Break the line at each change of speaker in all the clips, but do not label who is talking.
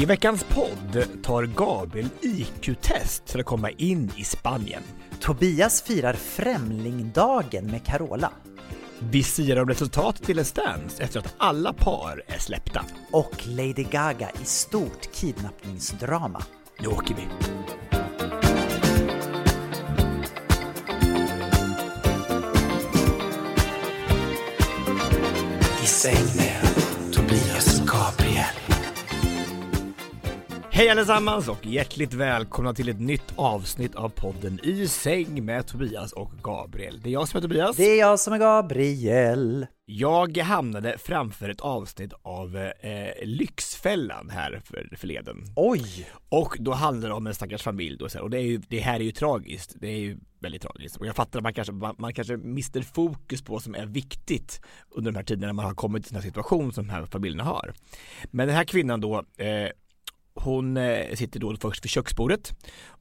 I veckans podd tar Gabriel IQ-test för att komma in i Spanien.
Tobias firar Främlingdagen med Carola.
Vi siar om resultatet till Let's Dance efter att alla par är släppta.
Och Lady Gaga i stort kidnappningsdrama.
Nu åker vi!
I säng
Hej allesammans och hjärtligt välkomna till ett nytt avsnitt av podden I säng med Tobias och Gabriel. Det är jag som är Tobias.
Det är jag som är Gabriel.
Jag hamnade framför ett avsnitt av eh, Lyxfällan här för, förleden.
Oj!
Och då handlar det om en stackars familj då, och det, är ju, det här är ju tragiskt. Det är ju väldigt tragiskt. Och jag fattar att man kanske, man, man kanske mister fokus på vad som är viktigt under de här tiderna när man har kommit till den här situation som de här familjerna har. Men den här kvinnan då, eh, hon eh, sitter då först vid köksbordet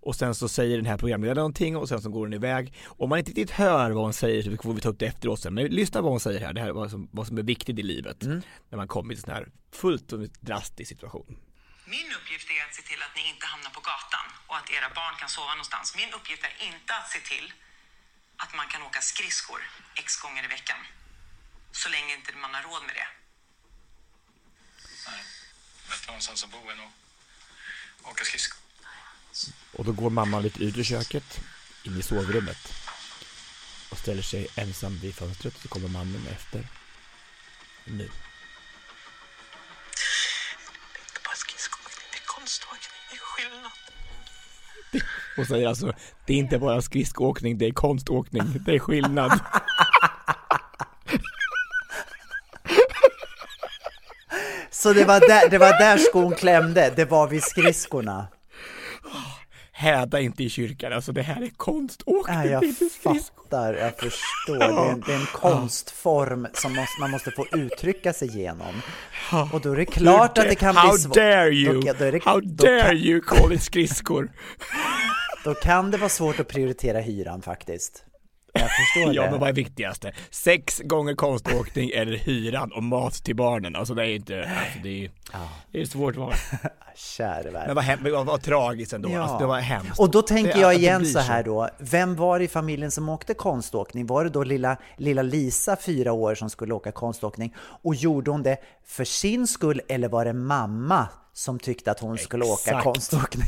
och sen så säger den här programledaren någonting och sen så går hon iväg. Om man inte riktigt hör vad hon säger så får vi ta upp det efteråt sen. Men lyssna vad hon säger här, det här är vad som, vad som är viktigt i livet när man kommer till en sån här fullt och drastisk situation.
Min uppgift är att se till att ni inte hamnar på gatan och att era barn kan sova någonstans. Min uppgift är inte att se till att man kan åka skridskor x gånger i veckan. Så länge inte man har råd med det.
Nej, bättre någonstans att bo än att åka skridskor.
Och då går mamman lite ut ur köket, in i sovrummet och ställer sig ensam vid fönstret så kommer mannen efter. Nu.
Inte bara skridskoåkning, det är konståkning. Det är skillnad.
Och säger alltså, det är inte bara skridskoåkning, det är konståkning, det är skillnad.
Så det var där, det var där skon klämde, det var vid skridskorna.
Häda inte i kyrkan, alltså det här är konståkning,
Ja,
det är
jag fattar, jag förstår. Det är, en, det är en konstform som måste, man måste få uttrycka sig genom. Och då är det klart att det kan
How
bli svårt.
dare you!
Då, då, det,
How dare
kan,
you call it skridskor!
då kan det vara svårt att prioritera hyran faktiskt. Jag förstår
Ja
det.
men vad är viktigast? Sex gånger konståkning eller hyran och mat till barnen? Alltså det är inte, alltså det är, det är svårt val.
Käre värld.
Men vad, hem, vad, vad tragiskt ändå,
Ja.
alltså det var hemskt.
Och då tänker
Det-
jag igen så här då, vem var det i familjen som åkte konståkning? Var det då lilla, lilla Lisa, fyra år, som skulle åka konståkning? Och gjorde hon det för sin skull eller var det mamma som tyckte att hon skulle åka
Exakt.
konståkning?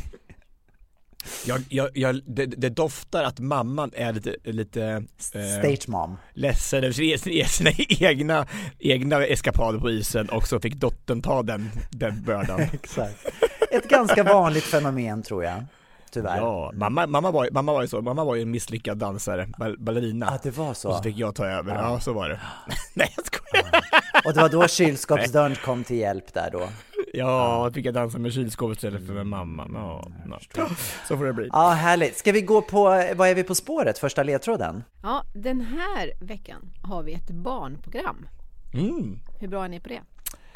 Jag, jag, jag, det, det doftar att mamman är lite, lite eh,
Stage mom.
ledsen över sina, sina egna, egna eskapader på isen och så fick dottern ta den, den bördan.
Exakt. Ett ganska vanligt fenomen tror jag, tyvärr.
Ja, mamma, mamma, var, mamma var ju så, mamma var ju en misslyckad dansare, ball, ballerina.
Ja, det var så.
Och så fick jag ta över, ja, så var det. Nej jag skojar.
Och det var då kylskåpsdörren kom till hjälp där då.
Ja, jag fick jag dansa med kylskåpet istället för med mamma. Ja, ja. Så får det bli.
Ja, härligt. Ska vi gå på, vad är vi på spåret, första ledtråden?
Ja, den här veckan har vi ett barnprogram.
Mm.
Hur bra är ni på det?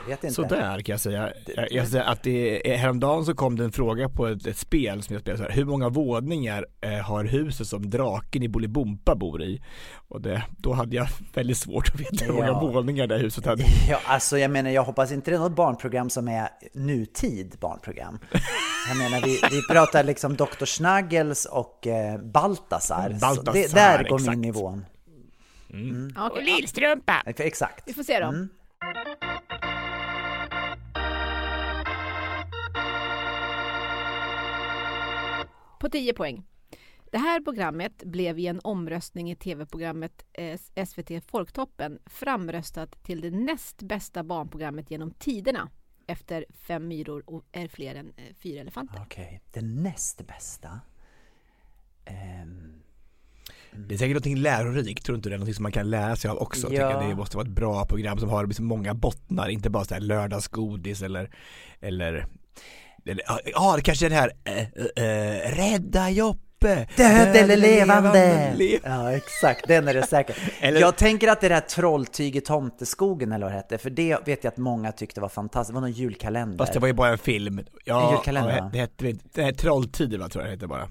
Vet inte.
Sådär kan jag säga. Jag, jag säger att det är, häromdagen så kom det en fråga på ett, ett spel som jag spelade så här. Hur många våningar eh, har huset som draken i Bolibompa bor i? Och det, då hade jag väldigt svårt att veta hur många
Ja.
våningar det huset hade.
Ja, alltså jag menar, jag hoppas inte det är något barnprogram som är nutid barnprogram. Jag menar, vi, vi pratar liksom Dr. Snuggles och eh, Baltasar. Så
Baltasar,
det, där går
exakt.
min nivån.
Okej,
Lillstrumpa!
Eh, Exakt.
Vi får se då.
Mm.
På 10 poäng. Det här programmet blev i en omröstning i tv-programmet eh, SVT Folktoppen framröstat till det näst bästa barnprogrammet genom tiderna efter Fem myror och är fler än eh, fyra elefanter.
Okej, det näst bästa. Ehm,
Det är säkert någonting lärorikt, tror du inte det är någonting som man kan lära sig av också? Jag
Ja.
tycker att det måste vara ett bra program som har liksom många bottnar, inte bara så här lördagsgodis eller, eller ja, det kanske är det här, äh, äh, rädda Joppe!
Död eller levande!
Le-
Ja, exakt. Den är det säkert.
Eller-
Jag tänker att det där Trolltyg i Tomteskogen eller vad det hette, för det vet jag att många tyckte var fantastiskt. Det var någon julkalender.
Fast det var ju bara en film. Ja,
En julkalender,
ja, det hette det här Trolltider va, tror jag det hette bara.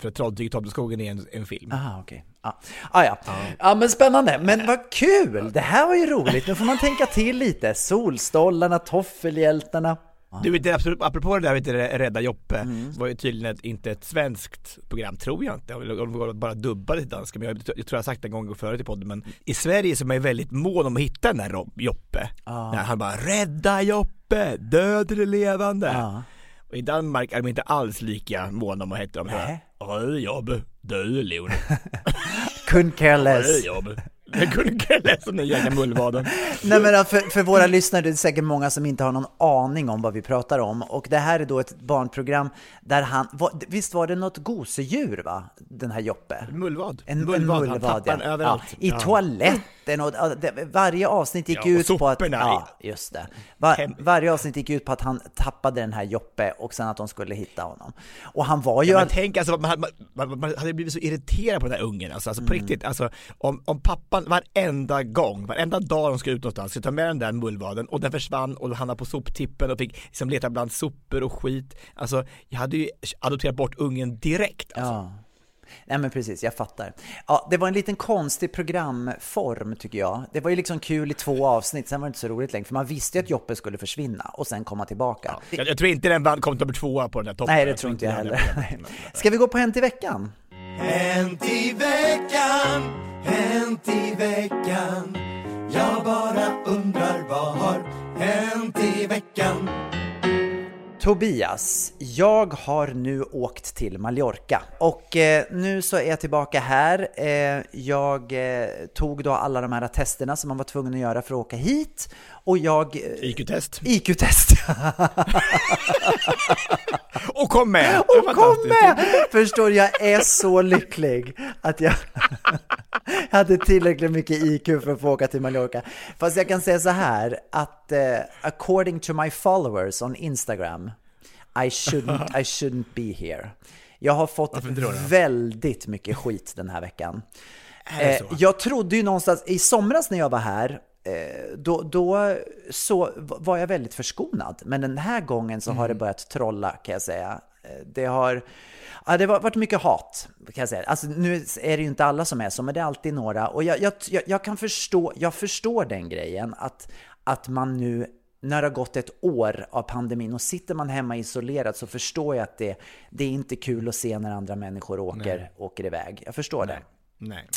För Trolltyg i Tomteskogen är en, en film.
Aha, okej. Ja. Ah, ja. ja, men spännande. Men vad kul! Det här var ju roligt. Nu får man tänka till lite. Solstollarna, toffelhjältarna.
Du vet, absolut, apropå det där, vet du, Rädda Joppe,
Mm.
så var ju tydligen ett, inte ett svenskt program, tror jag inte. De bara dubbade till danska, men jag, jag tror jag har sagt det en gång förut i podden, men i Sverige så är man ju väldigt mån om att hitta den där Rob- Joppe.
Ja.
När han bara 'Rädda Joppe, död eller levande'
Ja.
Och i Danmark är de inte alls lika måna om att hitta dem.
Nej.
Rädda Joppe, död eller levande.
Couldn't care less.
Jag kunde inte läsa den jäkla mullvaden.
Nej men för, för våra lyssnare, det är säkert många som inte har någon aning om vad vi pratar om. Och det här är då ett barnprogram där han, vad- visst var det något gosedjur va? Den här Joppe?
Mullvad.
En
mullvad,
en mullvad,
den överallt.
Ja, I toaletten och ja, varje avsnitt gick
Ja,
ut på att... Ja, just det. Var, varje avsnitt gick ut på att han tappade den här Joppe och sen att de skulle hitta honom. Och han var ju...
Ja, men tänk alltså, man, man, man, man hade blivit så irriterad på den här ungen alltså, alltså på
Mm.
riktigt, alltså om, om pappan varenda gång, varenda dag de ska ut någonstans, ska ta med den där mullvaden och den försvann och hamnade på soptippen och fick liksom leta bland sopor och skit. Alltså jag hade ju adopterat bort ungen direkt alltså.
Ja. Nej men precis, jag fattar. Ja, det var en liten konstig programform tycker jag. Det var ju liksom kul i två avsnitt, sen var det inte så roligt längre, för man visste ju att Joppe skulle försvinna och sen komma tillbaka.
Jag, jag tror inte den vann, kom nummer tvåa på den här toppen.
Nej, det tror inte jag
den
heller. Ska vi gå på Hänt i veckan?
Hänt i veckan, hänt i veckan? Jag bara undrar vad har hänt i veckan?
Tobias, jag har nu åkt till Mallorca och eh, nu så är jag tillbaka här. Eh, jag eh, tog då alla de här testerna som man var tvungen att göra för att åka hit och jag...
IQ-test.
IQ-test!
Och kom med!
Och kom med! Förstår jag är så lycklig att jag hade tillräckligt mycket IQ för att få åka till Mallorca. Fast jag kan säga så här att eh, according to my followers on Instagram I shouldn't, I shouldn't be here. Jag har fått väldigt mycket skit den här veckan. Eh, jag trodde ju någonstans, i somras när jag var här, eh, då, då så var jag väldigt förskonad. Men den här gången så har det börjat trolla kan jag säga. Eh, Det har, ja, det har varit mycket hat kan jag säga. Alltså, nu är det ju inte alla som är så, men det är alltid några. Och jag, jag, jag kan förstå, jag förstår den grejen att, att man nu när det har gått ett år av pandemin och sitter man hemma isolerad så förstår jag att det, det är inte kul att se när andra människor åker, åker iväg. Jag förstår det.
Nej.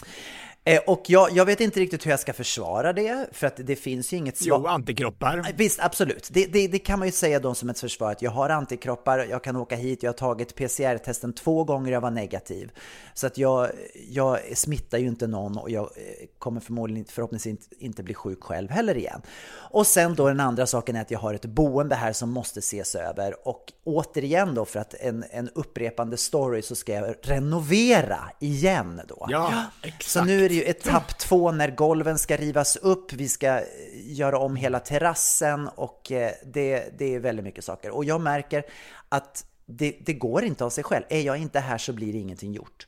Eh, Och jag, jag vet inte riktigt hur jag ska försvara det, för att det finns ju inget svar.
Jo, antikroppar.
Visst, absolut. Det, det, det kan man ju säga då som ett försvar, att jag har antikroppar, jag kan åka hit, jag har tagit PCR-testen två gånger, jag var negativ. Så att jag, jag smittar ju inte någon och jag eh, kommer förmodligen förhoppningsvis inte, inte bli sjuk själv heller igen. Och sen då den andra saken är att jag har ett boende här som måste ses över och återigen då för att en, en upprepande story så ska jag renovera igen då.
Ja, exakt.
Så nu är det ju etapp två när golven ska rivas upp, vi ska eh, göra om hela terrassen och eh, det, det är väldigt mycket saker. Och jag märker att det, det går inte av sig själv. Är jag inte här så blir ingenting gjort.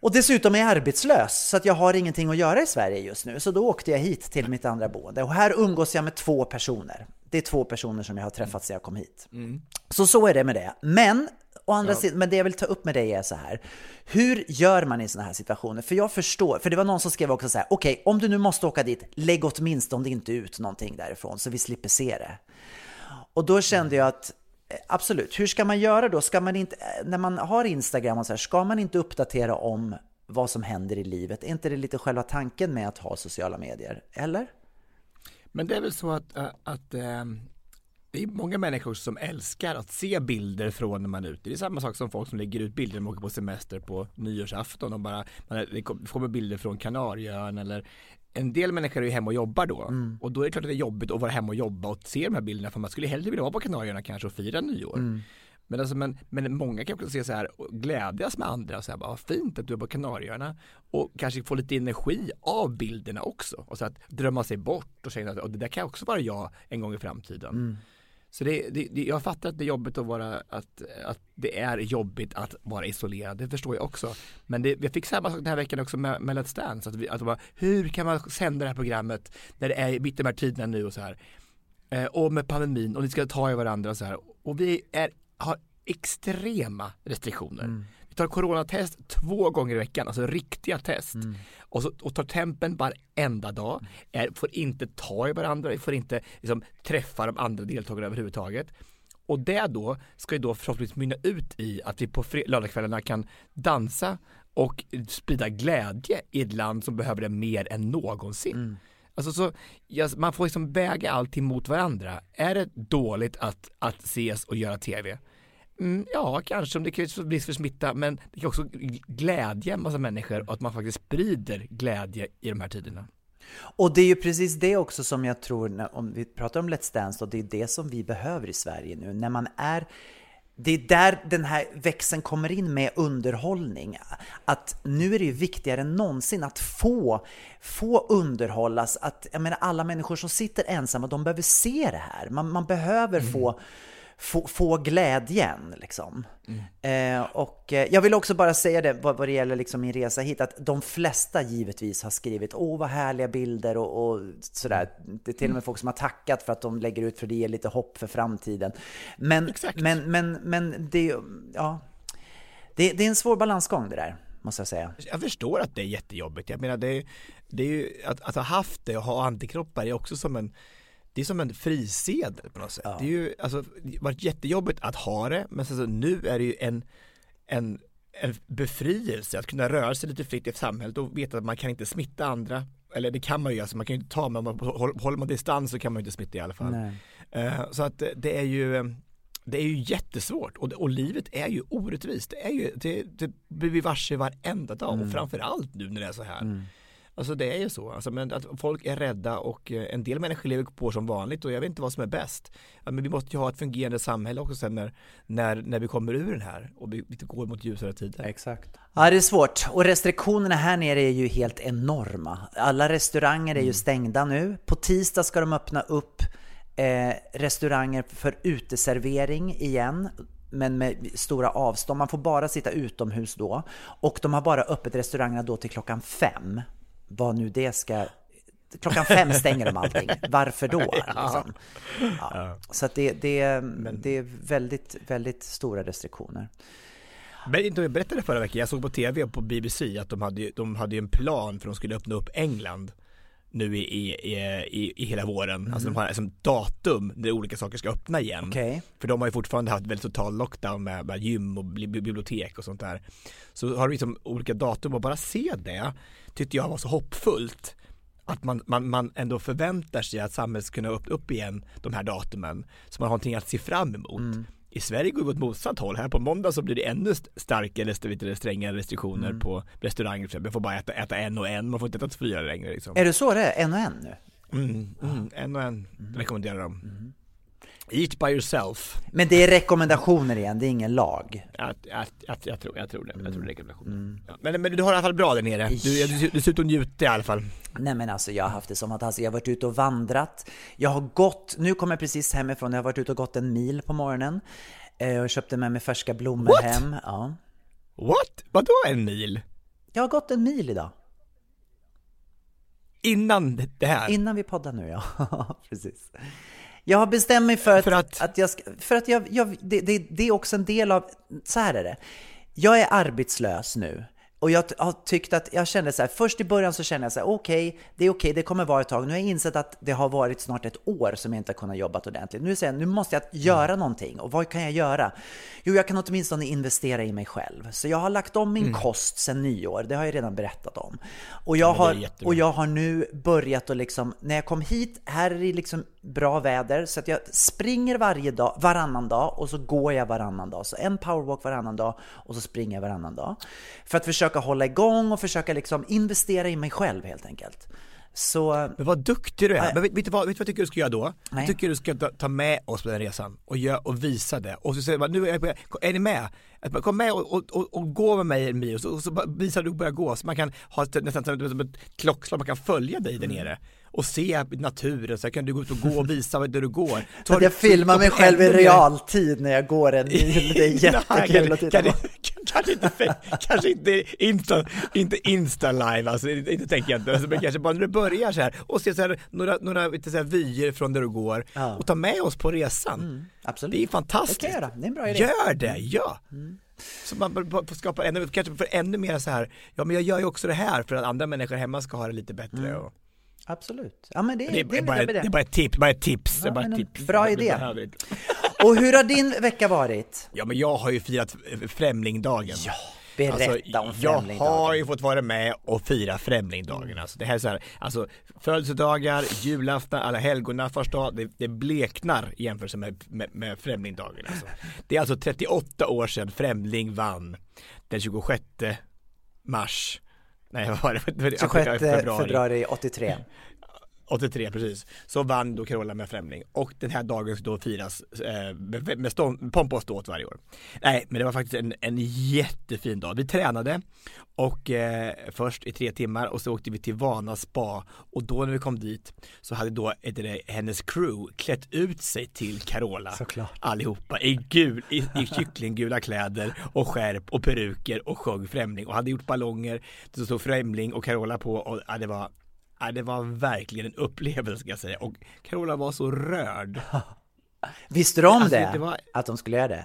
Och dessutom är jag arbetslös, så att jag har ingenting att göra i Sverige just nu. Så då åkte jag hit till mitt andra boende. Och här umgås jag med två personer. Det är två personer som jag har träffat sedan jag kom hit. Så så är det med det. Men, å andra sidan, men det jag vill ta upp med dig är så här. Hur gör man i sådana här situationer? För jag förstår, för det var någon som skrev också så här, okej, om du nu måste åka dit, lägg åtminstone inte ut någonting därifrån så vi slipper se det. Och då kände jag att eh, Absolut, hur ska man göra då? Ska man inte, eh, när man har Instagram och så här, ska man inte uppdatera om vad som händer i livet? Är inte det lite själva tanken med att ha sociala medier? Eller?
Men det är väl så att, äh, att äh, det är många människor som älskar att se bilder från när man är ute. Det är samma sak som folk som lägger ut bilder när de åker på semester på nyårsafton och bara, man, det kommer bilder från Kanarieön eller en del människor är ju hemma och jobbar då
Mm.
och då är det klart att det är jobbigt att vara hemma och jobba och se de här bilderna för man skulle hellre vilja vara på Kanarieöarna kanske och fira nyår.
Mm.
Men, alltså, men, men många kan också se så här och glädjas med andra och säga vad fint att du är på Kanarieöarna och kanske få lite energi av bilderna också och så att drömma sig bort och säga att och det där kan också vara jag en gång i framtiden.
Mm.
Så det, det, det, jag fattar att det är jobbigt att vara, att, att det är jobbigt att vara isolerad, det förstår jag också. Men det, jag fick samma sak den här veckan också med, med Let's Dance, att, vi, att bara, hur kan man sända det här programmet när det är mitt i de här tiderna nu och så här. Eh, och med pandemin och ni ska ta i varandra och så här. Och vi är, har extrema restriktioner. Mm tar coronatest två gånger i veckan, alltså riktiga test. Och, så, och tar tempen varenda dag. Är, får inte ta i varandra, får inte liksom, träffa de andra deltagarna överhuvudtaget. Och det då ska ju då förhoppningsvis mynna ut i att vi på lördagskvällarna kan dansa och sprida glädje i ett land som behöver det mer än någonsin. Alltså så, man får liksom väga allting mot varandra. Är det dåligt att, att ses och göra tv? Mm, ja, kanske om det krävs risk för smitta, men det kan också glädja en massa människor och att man faktiskt sprider glädje i de här tiderna.
Och det är ju precis det också som jag tror, när, om vi pratar om Let's Dance, och det är det som vi behöver i Sverige nu. När man är det är där den här växeln kommer in med underhållning. Att nu är det ju viktigare än någonsin att få, få underhållas. Att, jag menar, alla människor som sitter ensamma, de behöver se det här. Man, man behöver få, få, få glädjen. Liksom. Eh, och eh, jag vill också bara säga det vad, vad det gäller liksom min resa hit, att de flesta givetvis har skrivit åh vad härliga bilder och, och sådär. Det är till och med folk som har tackat för att de lägger ut för det ger lite hopp för framtiden. Men,
Exakt.
men, men, men det, ja, det, det är en svår balansgång det där, måste jag säga.
Jag förstår att det är jättejobbigt. Jag menar, det är, det är ju, att, att ha haft det och ha antikroppar är också som en det är som en frisedel på något sätt. Det är ju, alltså, det har varit jättejobbigt att ha det, men sen så nu är det ju en, en, en befrielse att kunna röra sig lite fritt i samhället och veta att man kan inte smitta andra. Eller det kan man ju, alltså man kan ju inte ta, men man håller man distans så kan man ju inte smitta i alla fall. Eh, Så att det- det är ju det är ju jättesvårt och, och livet är ju orättvist. Det, är ju, det, det blir vi varse varenda dag och framförallt nu när det är så här. Alltså det är ju så, alltså, men att folk är rädda och eh, en del människor lever på som vanligt och jag vet inte vad som är bäst. Ja, men vi måste ju ha ett fungerande samhälle också sen när, när, när vi kommer ur den här och vi, vi går mot ljusare tider.
Exakt. Ja, det är svårt. Och restriktionerna här nere är ju helt enorma. Alla restauranger är ju stängda nu. På tisdag ska de öppna upp eh, restauranger för uteservering igen. Men med stora avstånd. Man får bara sitta utomhus då. Och de har bara öppet restaurangerna då till klockan fem. Vad nu det ska... Klockan fem stänger de allting. Varför då? Liksom? Ja. Så att det, det, det är väldigt, väldigt stora restriktioner.
Men inte jag berättade förra veckan, jag såg på tv på BBC att de hade, de hade en plan för att de skulle öppna upp England nu i, i, i, i, hela våren. Alltså de har som datum där olika saker ska öppna igen.
Okej.
För de har ju fortfarande haft väldigt total lockdown med, med gym och bli- bibliotek och sånt där. Så har de liksom olika datum och bara se det tyckte jag var så hoppfullt. Att man, man, man ändå förväntar sig att samhället ska kunna öppna upp igen de här datumen. Så man har någonting att se fram emot. I Sverige går vi åt motsatt håll. Här på måndag så blir det ännu st- starkare, st- lite strängare restriktioner på restauranger. Man får bara äta, äta en och en, man får inte äta fyra längre. Liksom.
Är det så det är? En och en nu?
Mm, mm, en och en rekommenderar de. Eat by yourself.
Men det är rekommendationer igen, det är ingen lag.
Att, att, att, jag, tror, jag tror det, jag tror det är rekommendationer. Ja, men, men du har i alla fall bra där nere. Du, du, du ser ut att njuta i alla fall.
Nej men alltså jag har haft det som att alltså, jag har varit ute och vandrat. Jag har gått, nu kommer jag precis hemifrån, jag har varit ute och gått en mil på morgonen. Eh, och köpte med mig färska blommor
What?
hem. Ja.
What? Vadå en mil?
Jag har gått en mil idag.
Innan det här?
Innan vi poddar nu, ja. Precis. Jag har bestämt mig för att,
För att-
jag ska, för att jag, jag det, det, det är också en del av, så här är det. Jag är arbetslös nu. Och jag har tyckt att, jag kände så här, först i början så kände jag så här, okej, det är okej, det kommer vara ett tag. Nu har jag insett att det har varit snart ett år som jag inte har kunnat jobba ordentligt. Nu säger jag, nu måste jag göra någonting. Och vad kan jag göra? Jo, jag kan åtminstone investera i mig själv. Så jag har lagt om min kost sedan nyår, det har jag redan berättat om. Och jag,
är
har, och jag har nu börjat att liksom, när jag kom hit, här är det liksom bra väder, så att jag springer varje dag, varannan dag och så går jag varannan dag. Så en powerwalk varannan dag och så springer jag varannan dag. För att försöka hålla igång och försöka liksom investera i mig själv helt enkelt. Så
Men vad duktig du är.
Nej.
Men vet, vet, du vad, vet du vad jag tycker du ska göra då?
Nej.
Jag tycker du ska ta, ta med oss på den resan och, gör, och visa det. Och så säger man, nu är jag på är ni med? Att kom med och, och, och, och gå med mig en mil och så, och så visar du och börjar gå. Så man kan ha ett, nästan som ett- klockslag, man kan följa dig där
Mm.
nere. Och se naturen, så kan du gå ut och gå och visa där du går.
att jag filmar mig själv i realtid när jag går en mil. Det är jättekul att titta på.
Kanske, kanske inte, kanske inte Insta, inte Insta live, alltså inte, inte tänker jag inte, alltså, men kanske bara när du börjar så här och ser så här, några, några du, så här, vyer från där du går
Ja.
och ta med oss på resan.
Absolut.
Det är fantastiskt.
Det kan jag göra. Det är en bra idé.
Gör det, ja! Så man b- b- får skapa ännu, kanske för ännu mer så här, ja men jag gör ju också det här för att andra människor hemma ska ha det lite bättre. Och,
Absolut. Ja, men det,
det, är,
det är
bara, det är bara ett tips, bara ett tips. är bara ett tips.
bra idé. Och hur har din vecka varit?
Ja men jag har ju firat Främlingdagen. Ja,
Berätta om
Jag har
Främlingdagen.
ju fått vara med och fira Främlingdagen. Alltså, det här är så här, alltså födelsedagar, julafton, alla helgona, första dag, det, det bleknar i jämförelse med, med, med Främlingdagen. Alltså. Det är alltså 38 år sedan Främling vann den 26 mars. Nej, vad var det?
26 februari 83.
83 precis, så vann då Carola med Främling och den här dagen ska då firas eh, med, med pompa och ståt varje år. Nej, men det var faktiskt en, en jättefin dag. Vi tränade och eh, först i tre timmar och så åkte vi till Vana spa och då när vi kom dit så hade då det, hennes crew klätt ut sig till Carola
Såklart.
allihopa i gul, i, i kycklinggula kläder och skärp och peruker och sjöng Främling och hade gjort ballonger, det stod Främling och Carola på och ja, det var Ja, det var verkligen en upplevelse ska jag säga och Carola var så rörd.
Visste om
Alltså,
det?
det var-
Att de skulle göra det?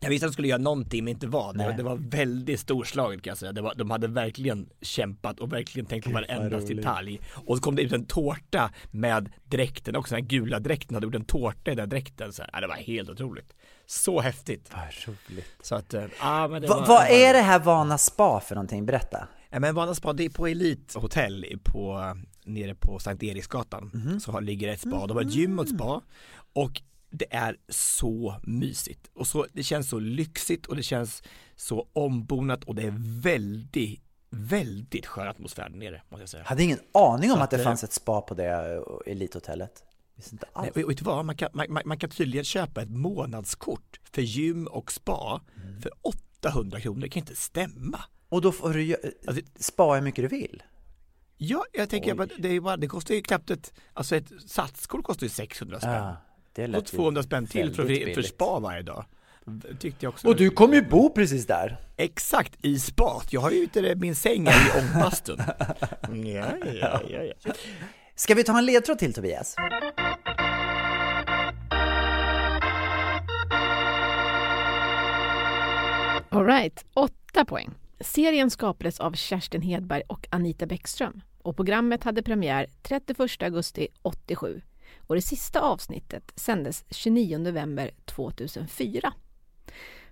Jag visste att de skulle göra någonting men inte vad. Det det var väldigt storslaget kan jag säga. Var, de hade verkligen kämpat och verkligen tänkt på varenda detalj. Och så kom det ut en tårta med dräkten också, den här gula dräkten hade gjort en tårta i den dräkten. Så här. Ja, det var helt otroligt. Så häftigt.
Vad roligt.
Så att, eh, ja men det
Va,
var,
vad är det här Vana Spa för någonting? Berätta.
Ja, men Vana Spa, det är på Elite Hotel på, nere på Sankt Eriksgatan.
Mhm.
Så har, ligger ett spa, de har ett gym och ett spa. Och det är så mysigt. Och så, det känns så lyxigt och det känns så ombonat och det är väldigt, väldigt skön atmosfär där nere måste jag säga.
Hade ingen aning om
Så
att det
att, eh,
fanns ett spa på det eh, elithotellet. Visste inte alls.
Nej, och vet du vad? Man kan, man- man kan tydligen köpa ett månadskort för gym och spa
Mm.
för 800 kronor. Det kan inte stämma.
Och då får du
Alltså,
spa hur mycket du vill.
Ja, jag tänker att det, är bara, det kostar ju knappt ett, alltså ett satskort kostar ju 600 spänn.
Ja, det
och
lät ju
200 spänn till för, för spa varje dag. Tyckte jag också.
Och du kommer ju bo precis där.
Exakt, i spat. Jag har ju inte min säng i ångbastun. ja, ja, ja, ja.
Ska vi ta en ledtråd till Tobias?
Alright, åtta poäng. Serien skapades av Kerstin Hedberg och Anita Bäckström och programmet hade premiär 31 augusti 87 och det sista avsnittet sändes 29 november 2004.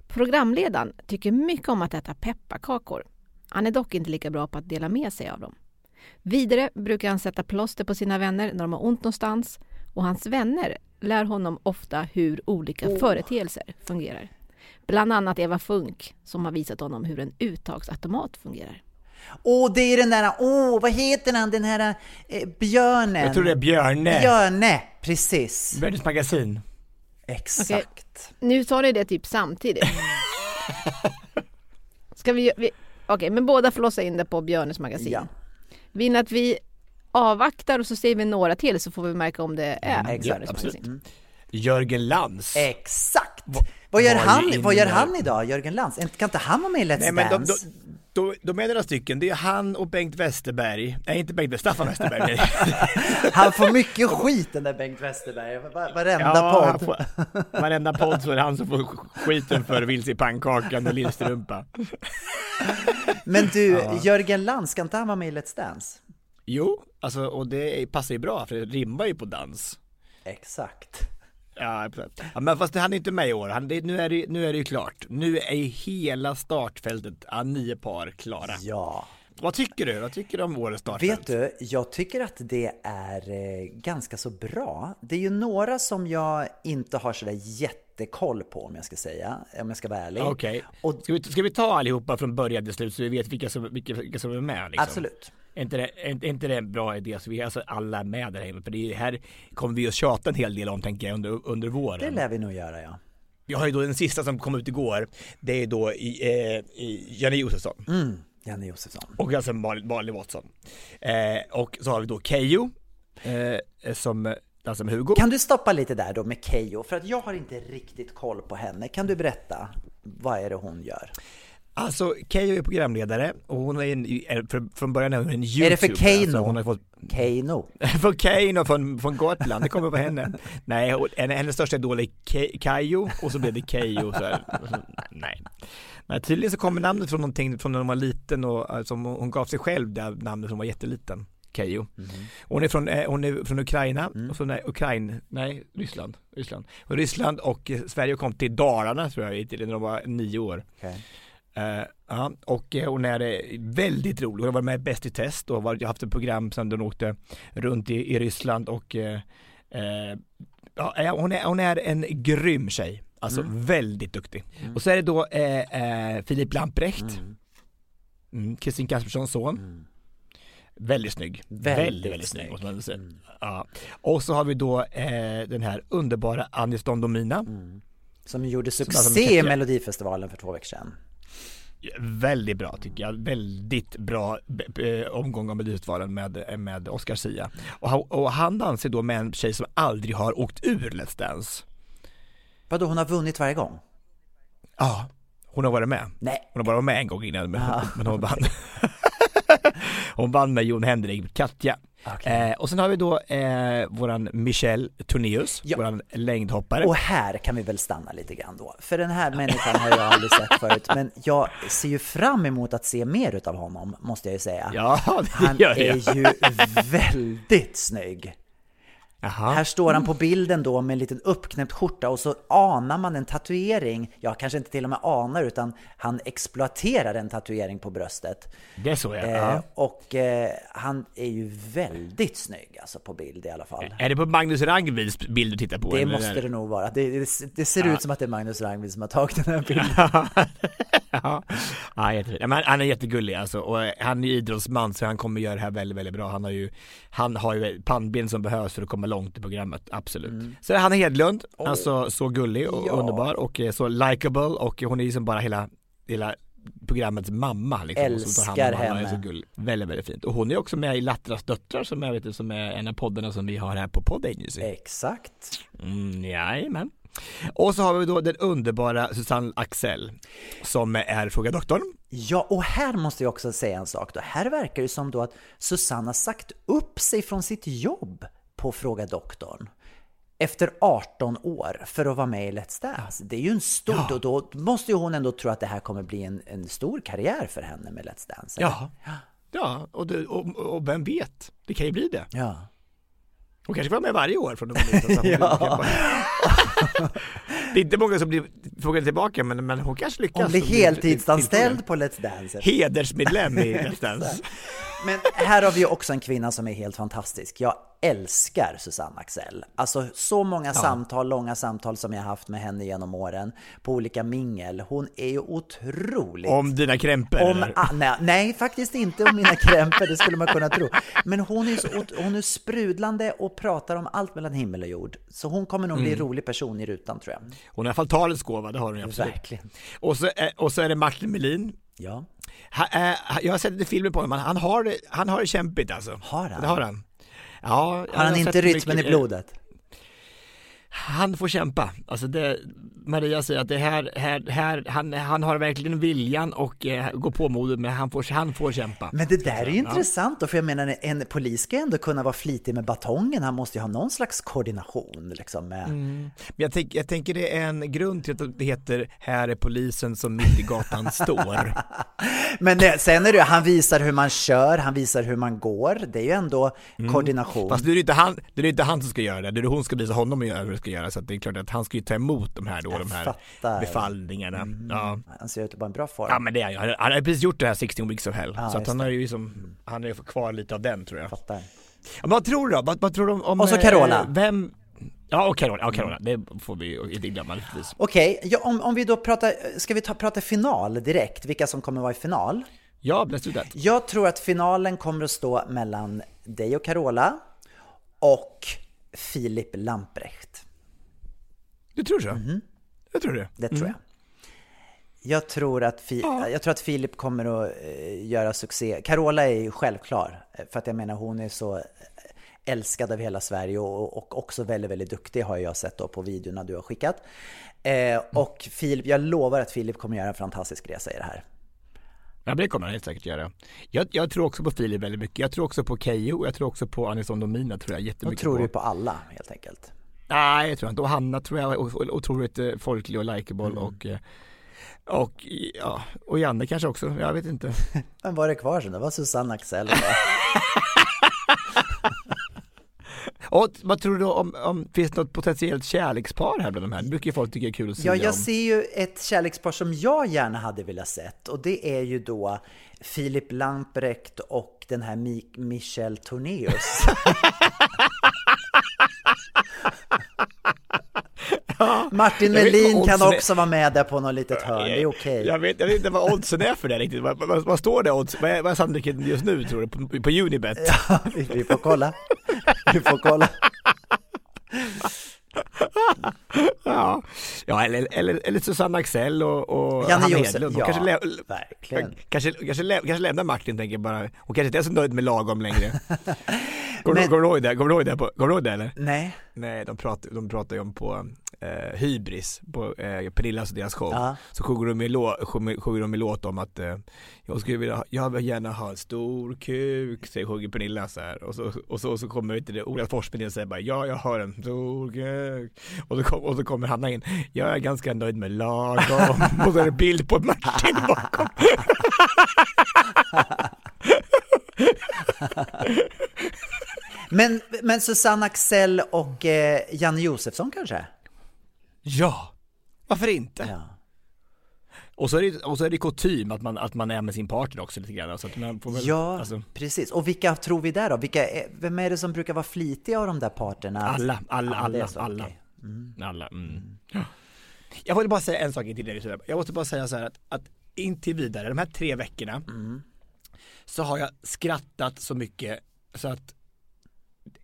Programledaren tycker mycket om att äta pepparkakor. Han är dock inte lika bra på att dela med sig av dem. Vidare brukar han sätta plåster på sina vänner när de har ont någonstans och hans vänner lär honom ofta hur olika företeelser fungerar. Bland annat Eva Funk som har visat honom hur en uttagsautomat fungerar.
Åh, det är den där, åh, vad heter han, den här eh, björnen?
Jag tror det är Björne.
Björne, precis.
Världens magasin.
Exakt.
Nu sa ni det typ samtidigt. Ska vi... vi Okej, men båda får låsa in det på Björnes magasin.
Ja.
Vill att vi avvaktar och så säger vi några till så får vi märka om det är
exakt,
Björnes
absolut.
magasin.
Jörgen Lantz.
Exakt!
Va-
Vad gör han, vad gör han idag, Jörgen Lantz? Kan inte han vara med i Let's
Nej, men de,
Dance?
de, Då, de är några stycken, det är han och Bengt Westerberg, nej inte Bengt Staffan Westerberg.
Han får mycket skit den där Bengt Westerberg, Va- varenda
Ja,
podd.
får, varenda podd så är det han som får skiten för vilse i pannkakan och lillstrumpa.
Men du,
Ja.
Jörgen Land, ska inte han vara med i Let's Dance?
Jo, alltså och det passar ju bra för det rimmar ju på dans.
Exakt.
Ja, ja men fast han är inte med i år, han, det, nu, är det, nu är det ju klart. Nu är ju hela startfältet, ja, nio par klara.
Ja.
Vad tycker du? Vad tycker du om årets startfält?
Vet du, jag tycker att det är eh, ganska så bra. Det är ju några som jag inte har sådär jättekoll på om jag ska säga, om jag ska vara ärlig.
Okej,
Och-
ska, vi, ska vi ta allihopa från början till slut så vi vet vilka som, vilka, vilka som är med? Liksom?
Absolut.
Är inte, det, är, inte- det en bra idé? Så vi är alltså alla med där hemma? För det är, här kommer vi att tjata en hel del om tänker jag under, under våren.
Det lär vi nog göra ja.
Vi har ju då den sista som kom ut igår. Det är då i, eh, i Janne Josefsson.
Mm, Janne Josefsson.
Och alltså Malin, Malin Watson. Eh, och så har vi då Keyyo. Eh, som dansar med Hugo.
Kan du stoppa lite där då med Keyyo? För att jag har inte riktigt koll på henne. Kan du berätta? Vad är det hon gör?
Alltså Keyyo är programledare och hon är en, för, från början är hon en YouTuber.
Är det för Keino?
Alltså, hon har fått
Keino?
Från Keino från, från Gotland, det kommer på henne. Nej, hennes största idol är Ke- Kayo och så blev det Keyyo. Och Nej. Men tydligen så kommer namnet från någonting från när hon var liten och alltså, hon hon gav sig själv det namnet när hon var jätteliten. Keyyo. Hon är från, eh, hon är från Ukraina, och så nej, Ukraina, nej, Ryssland, Ryssland. Och Ryssland och eh, Sverige kom till Dalarna tror jag, när de var nio år.
Okej.
Eh, ja, och eh, hon är eh, väldigt rolig. Hon har varit med i Bäst i test och har varit- haft ett program sedan hon åkte runt i, i Ryssland och eh, ja, hon, är, hon är en grym tjej. Alltså väldigt duktig. Och så är det då eh, Filip Lamprecht, mm. Kristin Kasperssons son. Väldigt snygg.
Väldigt
Väldigt, väldigt, snygg.
snygg.
säga. Ja. Och så har vi då den här underbara Anis Don Domina.
Som gjorde
Som
succé
alltså
i. Melodifestivalen för två veckor sedan.
Väldigt bra tycker jag. Väldigt bra omgång av Melodifestivalen med, med Oscar Sia. Och, han- och han dansar då med en tjej som aldrig har åkt ur Let's Dance.
Vadå, hon har vunnit varje gång?
Ja, hon har varit med.
Nej.
Hon har varit med en gång innan men, men hon vann. hon vann med Jon Henrik, Katja. Eh, och sen har vi då eh, våran Michelle Tornéus,
Ja.
våran längdhoppare.
Och här kan vi väl stanna lite grann då. För den här människan har jag aldrig sett förut. Men jag ser ju fram emot att se mer utav honom, måste jag ju säga.
Ja, det
Han
gör jag.
är ju väldigt snygg.
Jaha.
Här står han på bilden då med en liten uppknäppt skjorta och så anar man en tatuering. Ja, kanske inte till och med anar utan han exploaterar en tatuering på bröstet.
Det är så ja.
Eh,
ja.
och eh, han är ju väldigt snygg alltså på bild i alla fall.
Är det på Magnus Ragnvilds bild du tittar på?
Det
eller?
måste det nog vara. Det, det, det ser ut som att det är Magnus Ragnvild som har tagit den här bilden.
ja, ja jättefint. Ja, men han är jättegullig alltså och han är idrottsman så han kommer göra det här väldigt, väldigt bra. Han har ju, han har ju pannben som behövs för att komma långt i programmet, absolut. Så Hanna Hedlund, alltså så gullig och
Mm. Ja.
underbar och eh, så likable och hon är ju som bara hela, hela programmets mamma liksom,
Älskar
alla, är
henne.
så gullig. Väldigt, väldigt fint. Och hon är också med i Lattras döttrar som jag vet som är en av poddarna som vi har här på Podd Agency.
Exakt.
Mm, jajamän. Och så har vi då den underbara Susanne Axel som är Fråga Doktorn.
Ja, och här måste jag också säga en sak då. Här verkar det som då att Susanna sagt upp sig från sitt jobb på Fråga Doktorn. Efter 18 år för att vara med i Let's Dance. Det är ju en stor,
Ja.
och då måste ju hon ändå tro att det här kommer bli en, en stor karriär för henne med Let's Dance.
Ja, ja och, det, och, och vem vet, det kan ju bli det.
Ja.
Hon kanske vara med varje år från hon-
Ja.
Det är inte många som blir frågade tillbaka men, men hon kanske lyckas.
Hon blir heltidsanställd på Let's Dance.
Hedersmedlem i Let's Dance.
Men här har vi också en kvinna som är helt fantastisk. Jag älskar Susanne Axel. Alltså så många samtal, långa samtal som jag haft med henne genom åren på olika mingel. Hon är ju otroligt...
Om dina krämpor
Om, ah, nej, nej, faktiskt inte om mina krämpor, det skulle man kunna tro. Men hon är, så, hon är sprudlande och pratar om allt mellan himmel och jord. Så hon kommer nog bli en rolig person i rutan tror jag.
Hon har i alla fall talets gåva, det har hon ju absolut.
Verkligen.
Och så, är- och så är det Martin Melin.
Ja.
Ha, eh, jag har sett lite filmer på honom, han har, han har det kämpigt alltså.
Har han?
Det har han. Ja,
Har han inte rytmen i
mycket-
blodet?
Han får kämpa. Alltså det, Maria säger att det här, här, här han, han har verkligen viljan och eh, går på modet men han får, han får kämpa.
Men det där är ju
Ja.
intressant då, för jag menar en polis ska ändå kunna vara flitig med batongen, han måste ju ha någon slags koordination liksom med...
Mm. Men jag, tänk, jag tänker det är en grund till att det heter Här är polisen som mitt i gatan står.
Men det, sen är det han visar hur man kör, han visar hur man går, det är ju ändå koordination.
Mm. Fast det är ju inte han, det är inte han som ska göra det, det är hon ska visa honom att göra det ska göra så att det är klart att han ska ju ta emot de här då, de här
fattar.
befallningarna. Ja.
Han ser ut att vara en bra form.
ja men det är han han har precis gjort det här 16 weeks of hell,
Ja,
så att
just
han
det.
har ju liksom, han fått kvar lite av den tror jag.
Fattar.
Ja, men vad tror du då? Vad, vad tror du om, om
Och så
eh,
Carola.
Vem? Ja och Carola, ja Carola, det får vi inte glömma naturligtvis.
Okej, ja, om, om vi då pratar, ska vi ta, prata final direkt, vilka som kommer vara i final?
Ja, let's do that.
Jag tror att finalen kommer att stå mellan dig och Carola och Filip Lamprecht.
Du tror så? Jag tror det.
Det tror jag. Jag tror, att Fi- jag tror att Filip kommer att eh, göra succé. Carola är ju självklar, eh, för att jag menar hon är så eh, älskad av hela Sverige och, och också väldigt, väldigt duktig har jag sett då på videorna du har skickat. Eh, och Filip, jag lovar att Filip kommer göra en fantastisk resa i det här.
Ja, det kommer han helt säkert göra. Jag, jag tror också på Filip väldigt mycket. Jag tror också på Keyyo, jag tror också på Anison Domina tror jag
Då
jättemycket
tror
på.
du på alla helt enkelt.
Nej, jag tror inte. Och Hanna tror jag är otroligt eh, folklig och likeable
Mm.
och eh, och ja, och Janne kanske också, jag vet inte.
Men vad är det kvar sen? Det var Susanne Axel. och det.
Och vad tror du om, om finns det något potentiellt kärlekspar här bland de här? Det brukar ju folk tycka är kul att se
Ja,
om.
jag ser ju ett kärlekspar som jag gärna hade velat sett och det är ju då Filip Lamprecht och den här Mi- Michel Tornéus. Martin
Jag vet
Melin kan
oddsen är.
också vara med där på något litet hörn, det är okej.
Jag vet, jag vet inte vad oddsen är för det riktigt. Vad, vad, vad står det odds? Vad är, vad är sannolikheten just nu tror du? På, på Unibet?
Ja, vi, vi får kolla. Vi får kolla.
Ja, ja eller, eller, eller Susanne Axel och, och
Janne
Hanna Hedlund.
Ja,
kanske, lä-
verkligen.
kanske, kanske, lä- kanske lämnar Martin tänker jag bara. Hon kanske inte är så nöjd med lagom längre. Går du ihåg det? Går du ihåg det? på- Går du ihåg det eller?
Nej,
Nej, de pratar, de pratar ju om på eh, Hybris, på eh, Pernillas och deras show.
Ja.
Så sjunger de, i lå, sjunger, sjunger de i låt om att eh, jag skulle vilja, jag vill gärna ha en stor kuk, säger sjunger Pernilla så här. Och så, och så, och så kommer inte det, Ola Forsberg och säger bara ja, jag har en stor kuk. Och så, kom, och så kommer Hanna in, jag är ganska nöjd med lagom. och så är det bild på Martin bakom.
men, men Susanne Axel och eh, Janne Josefsson kanske?
Ja, varför inte?
Ja.
Och så är det, och så är det kutym att man, att man är med sin partner också lite grann. Så att man får väl,
Ja,
alltså,
precis. Och vilka tror vi där då? Vilka är, vem är det som brukar vara flitiga av de där parterna?
Alla, alla, alla,
så,
alla.
okej.
Alla, mm. Ja. Jag vill bara säga en sak till dig. Jag måste bara säga så här att, att intill vidare, de här tre veckorna så har jag skrattat så mycket så att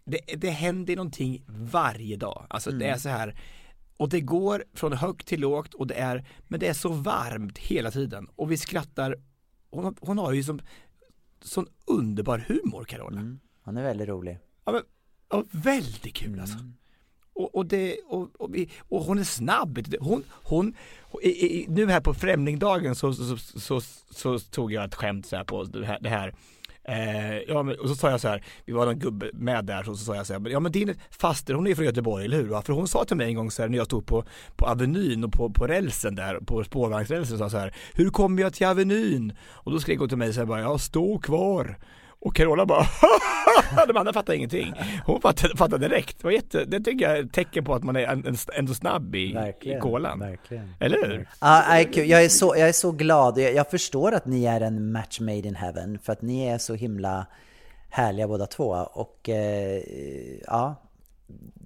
det, det händer någonting varje dag. Alltså det är så här och det går från högt till lågt och det är, men det är så varmt hela tiden och vi skrattar. Hon, hon har ju som sån underbar humor Carola.
Han är väldigt rolig.
Ja, men, ja, väldigt kul alltså. Och, och, det, och, och, vi, och hon är snabb. Hon, hon, i, i, nu här på Främlingdagen så, så, så, så, så tog jag ett skämt så här på det här. Det här. Eh, ja, men, och så sa jag så här, vi var någon gubbe med där, så, så sa jag så här, ja men din faster hon är från Göteborg, eller hur? va? För hon sa till mig en gång så här när jag stod på, på Avenyn och på, på rälsen där, på spårvagnsrälsen, sa så här, hur kommer jag till Avenyn? Och då skrek hon till mig så här bara, ja stå kvar. Och Carola bara de andra fattade ingenting. Hon fattade, fattade direkt. Det, var jätte, det tycker jag är ett tecken på att man är en- en- ändå snabb i, i kolan.
verkligen.
Eller hur?
Kul. jag, är så, jag är så glad. Jag, jag förstår att ni är en match made in heaven, för att ni är så himla härliga båda två. Och eh, ja,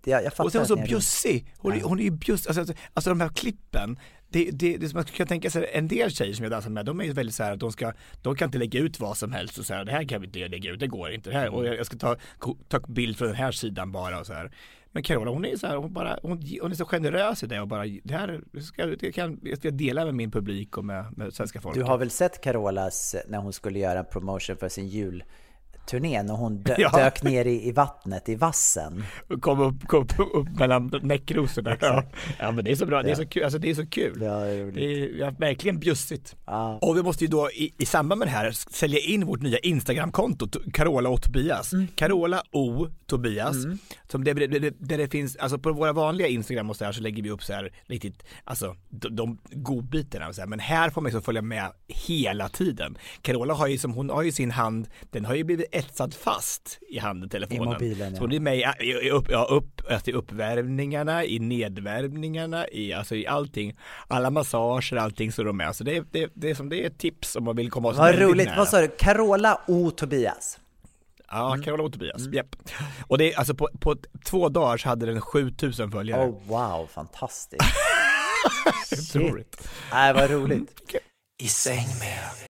jag, jag fattar
Och sen
att
så bjussig. Hon, är, hon är ju bjussig. Alltså, alltså, alltså de här klippen. Det, det, det som man kan tänka sig, en del tjejer som jag dansar med, de är ju väldigt så här att de ska, de kan inte lägga ut vad som helst och så här, det här kan vi inte lägga ut, det går inte. Det här, och jag, jag ska ta, ta bild från den här sidan bara och så här. Men Carola hon är så här, hon, bara, hon, hon är så generös i det och bara, det här ska, det kan, jag ska dela med min publik och med, med svenska folket.
Du har väl sett Carolas, när hon skulle göra en promotion för sin jul? Turné när hon dö-
Ja.
dök ner i, i vattnet, i vassen.
Kom upp, kom upp, upp mellan näckrosorna. Ja. ja men det är så bra, det är
Ja.
så kul. Alltså det är så kul.
Ja, det är.
Det är ja, verkligen bjussigt.
Ja.
Och vi måste ju då i, i samband med det här sälja in vårt nya Instagramkonto, To- Carola och Tobias.
Mm.
Carola O Tobias. Som det, det, det, där det finns, alltså på våra vanliga Instagram och så här så lägger vi upp så här riktigt, alltså de, de godbitarna och så här. Men här får man liksom följa med hela tiden. Carola har ju som, hon har ju sin hand, den har ju blivit etsad fast i handen, telefonen.
I mobilen, ja.
Så hon är med i, upp, ja, upp, alltså i uppvärmningarna, i nedvärmningarna, i, alltså i allting. Alla massager, allting så de med. Så det, är- det, det är som det är ett tips om man vill komma oss
Vad roligt,
nära.
vad sa du? Carola O Tobias.
Ja, Carola och Tobias, japp. Och det är alltså på, på två dagar så hade den 7000 följare.
Oh wow, fantastiskt.
Otroligt.
Nej, vad roligt.
I säng med.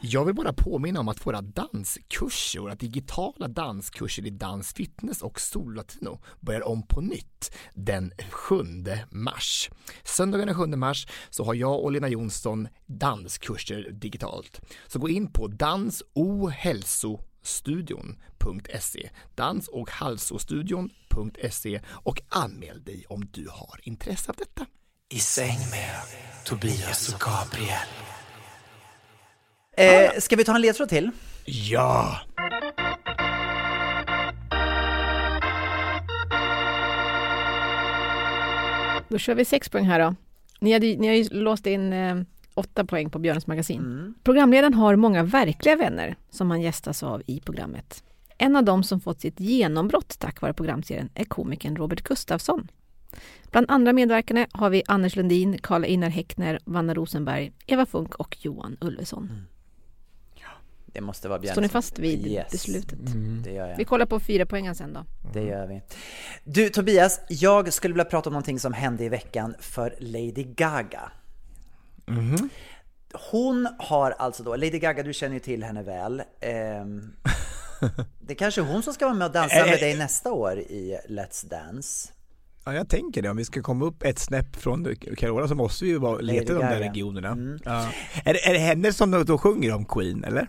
Jag vill bara påminna om att våra danskurser, våra digitala danskurser i dans, fitness och sollatino börjar om på nytt den 7 mars. Söndagen den 7 mars så har jag och Lena Jonsson danskurser digitalt. Så gå in på dansohälsostudion.se dans och halsostudion.se och anmäl dig om du har intresse av detta.
I säng med Tobias och Gabriel.
Eh, ska vi ta en ledtråd till?
Ja!
Då kör vi sex poäng här då. Ni, hade, ni har ju låst in eh, åtta poäng på Björns magasin.
Mm.
Programledaren har många verkliga vänner som han gästas av i programmet. En av dem som fått sitt genombrott tack vare programserien är komikern Robert Gustafsson. Bland andra medverkande har vi Anders Lundin, Karl Einar Häckner, Vanna Rosenberg, Eva Funk och Johan Ulveson.
Det måste vara Björn.
Står ni fast vid
Yes.
beslutet?
Det gör jag.
Vi kollar på fyra poängen sen då.
Det gör vi. Du Tobias, jag skulle vilja prata om någonting som hände i veckan för Lady Gaga. Hon har alltså då, Lady Gaga, du känner ju till henne väl. Ehm, det är kanske är hon som ska vara med och dansa med dig nästa år i Let's Dance.
Ja, jag tänker det. Om vi ska komma upp ett snäpp från Carola så måste vi ju bara leta i de där regionerna. Ja. Är, det, är det henne som då sjunger om Queen, eller?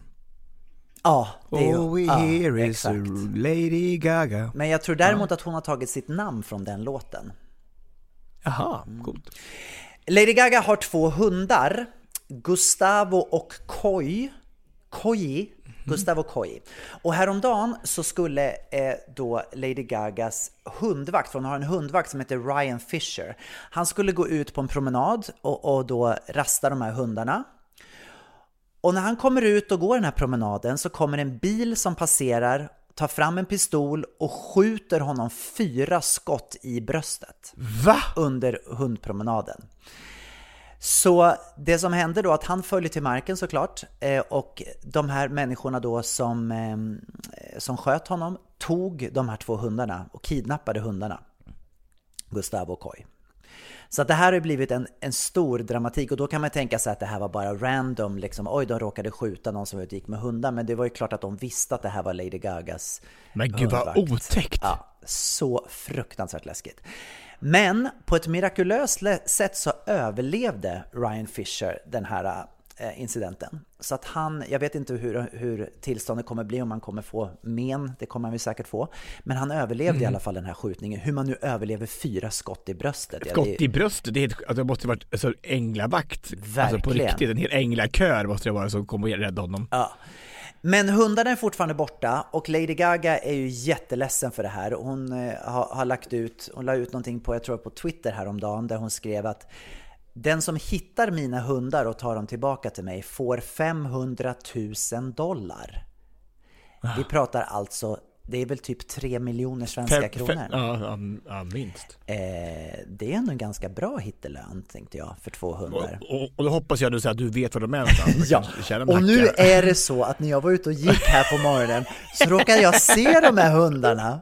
Ja, det är
All we
ja,
hear is
exakt.
Lady Gaga.
Men jag tror däremot att hon har tagit sitt namn från den låten.
Jaha, coolt.
Lady Gaga har två hundar, Gustavo och Koi. Koi. Gustavo Koi. Och häromdagen så skulle eh, då Lady Gagas hundvakt, för hon har en hundvakt som heter Ryan Fisher, han skulle gå ut på en promenad och, och då rasta de här hundarna. Och när han kommer ut och går den här promenaden så kommer en bil som passerar tar fram en pistol och skjuter honom fyra skott i bröstet.
Va?
Under hundpromenaden. Så det som hände då att han följer till marken såklart eh, och de här människorna då som, eh, som sköt honom tog de här två hundarna och kidnappade hundarna. Gustavo och Coy. Så att det här har blivit en, en stor dramatik och då kan man tänka sig att det här var bara random, liksom oj de råkade skjuta någon som gick med hundar, men det var ju klart att de visste att det här var Lady Gagas
Men gud vad
hundvakt.
otäckt!
Ja, så fruktansvärt läskigt. Men på ett mirakulöst sätt så överlevde Ryan Fisher den här incidenten. Så att han, jag vet inte hur, hur tillståndet kommer bli, om han kommer få men, det kommer han ju säkert få. Men han överlevde
Mm.
i alla fall den här skjutningen. Hur man nu överlever fyra skott i bröstet.
Skott i bröstet, det, är, alltså, det måste varit alltså, änglavakt. Alltså på
Verkligen.
riktigt, en hel änglakör måste det vara som kom och räddade honom.
Ja. Men hundarna är fortfarande borta och Lady Gaga är ju jätteledsen för det här. Hon eh, har, har lagt ut, hon la ut någonting på, jag tror på Twitter häromdagen där hon skrev att den som hittar mina hundar och tar dem tillbaka till mig får 500 000 dollar. Vi pratar alltså, det är väl typ 3 miljoner svenska
Fem-
kronor.
fem- ja, ja, minst.
Eh, det är ändå en ganska bra hittelön tänkte jag för två hundar.
Och, och, och då hoppas jag att du vet var de är någonstans.
Ja, och nu är det så att när jag var ute och gick här på morgonen så råkade jag se de här hundarna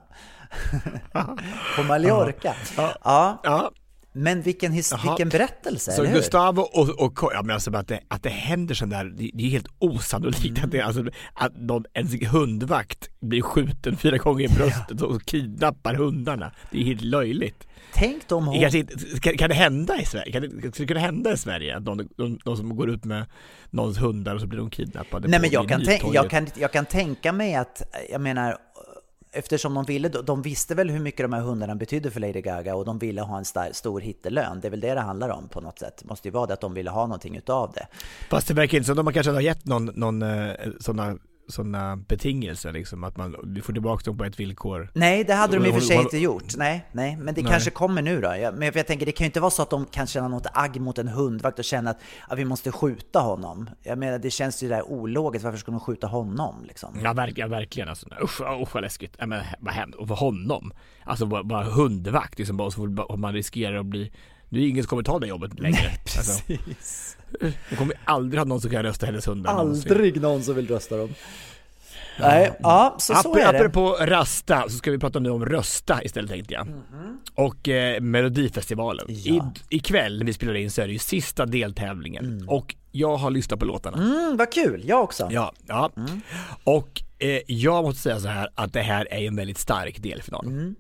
på Mallorca. Ja.
Ja.
Men vilken, his-
Jaha.
vilken berättelse,
Så
eller hur?
Gustavo och, och Coy, ja, men alltså att det, att det händer sånt där, det, det är helt osannolikt att, det,
Mm.
alltså, att någon, en hundvakt blir skjuten fyra gånger i bröstet och kidnappar hundarna. Det är helt löjligt.
Tänk om hon...
kanske kan, kan det hända i Sverige? Kan det, skulle det kunna hända i Sverige att någon, någon, någon som går ut med någons hundar och så blir de kidnappade
Nej men jag kan, tänk, jag, kan, jag kan tänka mig att, jag menar, eftersom de ville, de visste väl hur mycket de här hundarna betydde för Lady Gaga och de ville ha en star, stor hittelön. Det är väl det det handlar om på något sätt. Det måste ju vara det att de ville ha någonting utav det.
Fast det verkar inte som de kanske har gett någon, någon eh, sådana sådana betingelser liksom, att man får tillbaka dem på ett villkor.
Nej, det hade de i och för sig inte gjort. Nej, nej, men det
Nej.
kanske kommer nu då. Jag, men jag tänker, det kan ju inte vara så att de kan känna något agg mot en hundvakt och känna att ja, vi måste skjuta honom. Jag menar, det känns ju där ologiskt. Varför skulle de skjuta honom liksom?
Ja, verk, ja verkligen alltså. Usch, usch vad läskigt. Ja, men vad hemskt. Och för honom. Alltså bara, bara hundvakt liksom, bara så får, om man riskerar att bli det är ingen som kommer ta det jobbet längre.
Nej,
Alltså,
precis.
det kommer aldrig ha någon som kan rösta hennes hundar.
Aldrig någon som vill rösta dem. Nej, ja, så så är det.
Apropå rösta så ska vi prata nu om rösta istället tänkte jag. Och eh, Melodifestivalen.
Ja.
I, ikväll när vi spelar in så är det ju sista deltävlingen. Och jag har lyssnat på låtarna.
Mm, vad kul, jag också.
Ja, ja. Och eh, jag måste säga så här att det här är en väldigt stark delfinal.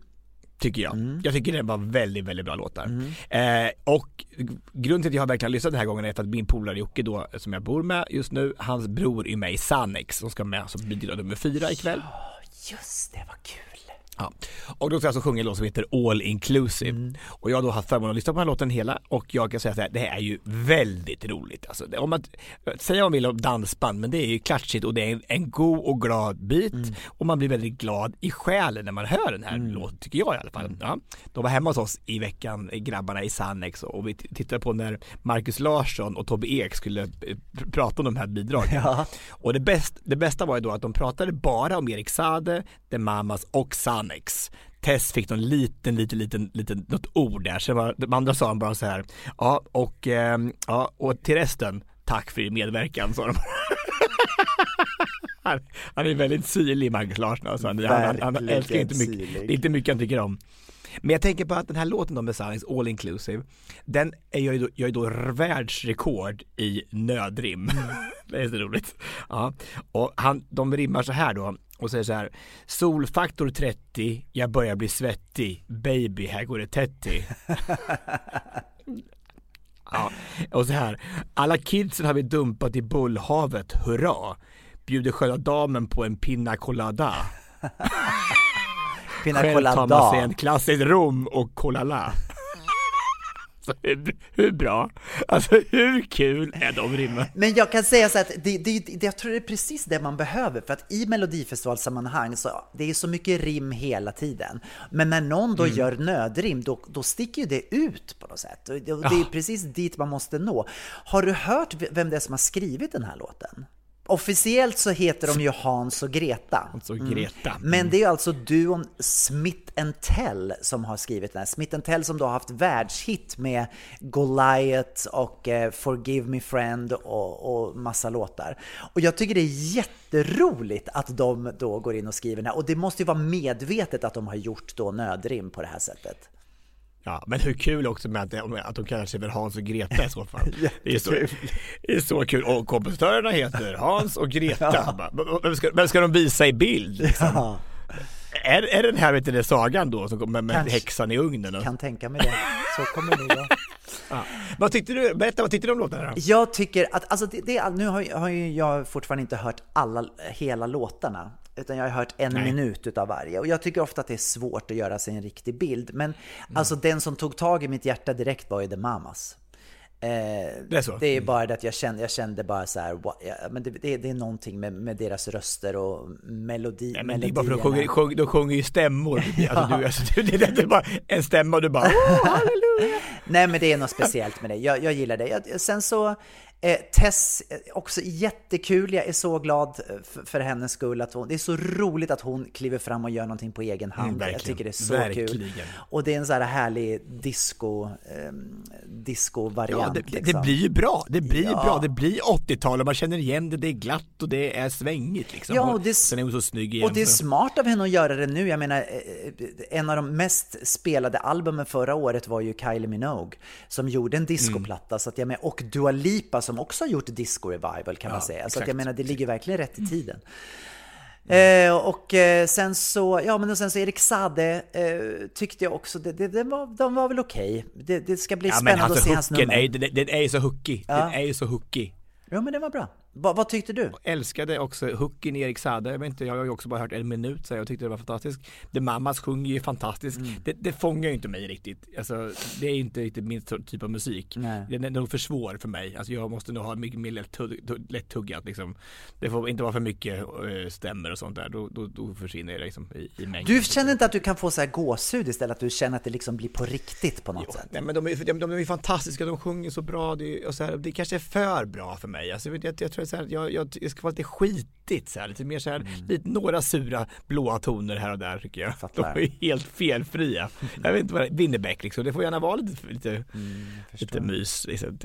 Tycker jag. Jag tycker det var väldigt, väldigt bra låtar. Eh, och grunden till att jag har verkligen lyssnat den här gången är för att min polare Jocke då, som jag bor med just nu, hans bror är med i Sannex som ska med som bidrag nummer fyra ikväll.
Just det, vad kul.
Ja. Och då ska jag alltså sjunga en låt som heter All Inclusive. Och jag har då haft förmånen att lyssna på den här låten hela och jag kan säga så här, det här är ju väldigt roligt. Alltså, det- om man, säga vad man vill om dansband, men det är ju klatschigt och det är en, en god och glad bit och man blir väldigt glad i själen när man hör den här låten, tycker jag i alla fall. Ja. De var hemma hos oss i veckan, grabbarna i Sannex och vi tittade på när Marcus Larsson och Tobbe Ek skulle eh, pr- prata om de här bidragen.
Ja.
Och det, bäst, det bästa var ju då att de pratade bara om Erik Sade, The Mamas och Sannex. Tess fick någon liten, liten, liten, liten, något ord där. Så var, de andra sa de bara så här, ja och, ehm, ja och till resten, tack för din medverkan sa de. han, han är väldigt syrlig Marcus Larsson alltså. han, han, han älskar inte mycket,
syrlig.
det är inte mycket han tycker om. Men jag tänker på att den här låten då med Sannex, All Inclusive, den är jag ju då, jag är då världsrekord i nödrim. det är så roligt. Ja. Och han, de rimmar så här då och säger så här Solfaktor 30, jag börjar bli svettig, baby här går det tätt i. Ja, och så här. Alla kidsen har vi dumpat i bullhavet, hurra. Bjuder sköna damen på en pina colada.
Pina
Själv tar man sig en klassisk rom och colala. Så hur, hur bra? Alltså hur kul är de rimmen?
Men jag kan säga så att det, det, det, jag tror det är precis det man behöver för att i melodifestivalsammanhang så det är så mycket rim hela tiden. Men när någon då gör nödrim då, då sticker ju det ut på något sätt. Och det, och det är
Ja.
precis dit man måste nå. Har du hört vem det är som har skrivit den här låten? Officiellt så heter de ju Hans och Greta.
Hans och Greta. Mm.
Men det är alltså duon Smith Tell som har skrivit den här. Smith Tell som då har haft världshit med Goliath och eh, Forgive Me Friend och, och massa låtar. Och jag tycker det är jätteroligt att de då går in och skriver den här. Och det måste ju vara medvetet att de har gjort då nödrim på det här sättet.
Ja, men hur kul också med att, att de kallar sig väl Hans och Greta i så fall. det, är så, det är så kul. Och kompositörerna heter Hans och Greta. Ja. Vem, ska, vem ska de visa i bild? Liksom? Ja. Är, är den här vet du, sagan då som kommer med Kanske. häxan i ugnen? Och...
Kan tänka mig det. Så kommer det vara.
Ja. Vad tyckte du? Berätta, vad tyckte du om låtarna?
Jag tycker att, alltså det, det, nu har, har jag fortfarande inte hört alla, hela låtarna utan jag har hört en Nej. minut utav varje. Och jag tycker ofta att det är svårt att göra sig en riktig bild. Men mm. alltså den som tog tag i mitt hjärta direkt var ju The Mamas. Eh, det är så? Det är mm. bara det att jag kände, jag kände bara så här, what, ja, men det, det, det, är någonting med, med deras röster och melodi,
ja, men Det är bara för att de sjunger, sjung, de sjunger ju stämmor. ja. alltså, du, alltså, det, det, är bara en stämma och du bara, oh, halleluja.
Nej men det är något speciellt med det, jag, jag gillar det. Jag, sen så Eh, Tess, eh, också jättekul. Jag är så glad för, för hennes skull. Att hon, det är så roligt att hon kliver fram och gör någonting på egen hand. Mm, jag tycker det är så verkligen. kul. Och det är en sån här härlig disco, eh, disco-variant.
Ja, det, liksom. det, blir ju bra. Det blir ja. bra. Det blir 80-tal och man känner igen det. Det är glatt och det är svängigt liksom. Ja, och det, Sen är hon så snygg igen.
Och det är smart av henne att göra det nu. Jag menar, eh, eh, en av de mest spelade albumen förra året var ju Kylie Minogue som gjorde en discoplatta. Mm. Så att jag med, och Dua Lipa som också har gjort disco revival kan man säga. Exakt. Så att jag menar, det ligger verkligen rätt i tiden. Mm. Eh, och eh, sen så, ja men och sen så Erik Sade eh, tyckte jag också, det, det, det var, de var väl okej. Okay. Det, det, ska bli ja, spännande alltså, att se hans nummer.
Är, den, den är ju så hookig, ja. den är ju så hookig.
Ja men det var bra. Va, vad tyckte du?
Jag älskade också hooken Erik Sade. Jag, vet inte, jag har ju också bara hört en minut så jag tyckte det var fantastiskt. The Mamas sjunger ju fantastiskt. Mm. Det, det fångar ju inte mig riktigt. Alltså, det är inte riktigt min typ av musik. Nej. Det är nog för svår för mig. Alltså, jag måste nog ha mycket mer lättuggat liksom. Det får inte vara för mycket uh, stämmer och sånt där. Då, då, då försvinner det liksom i, i mängden.
Du känner inte att du kan få så här gåshud istället? Att du känner att det liksom blir på riktigt på något jo, sätt?
Nej men de är, de, de är fantastiska, de sjunger så bra. Det, och så här, det kanske är för bra för mig. Alltså, jag, jag tror så här, jag, jag det ska vara lite skitigt så här, lite mer så här, mm. lite, några sura blåa toner här och där tycker jag. jag De är helt felfria. Jag vet inte vad Winnerbäck liksom, det får gärna vara lite, lite, mm, lite mys. Liksom.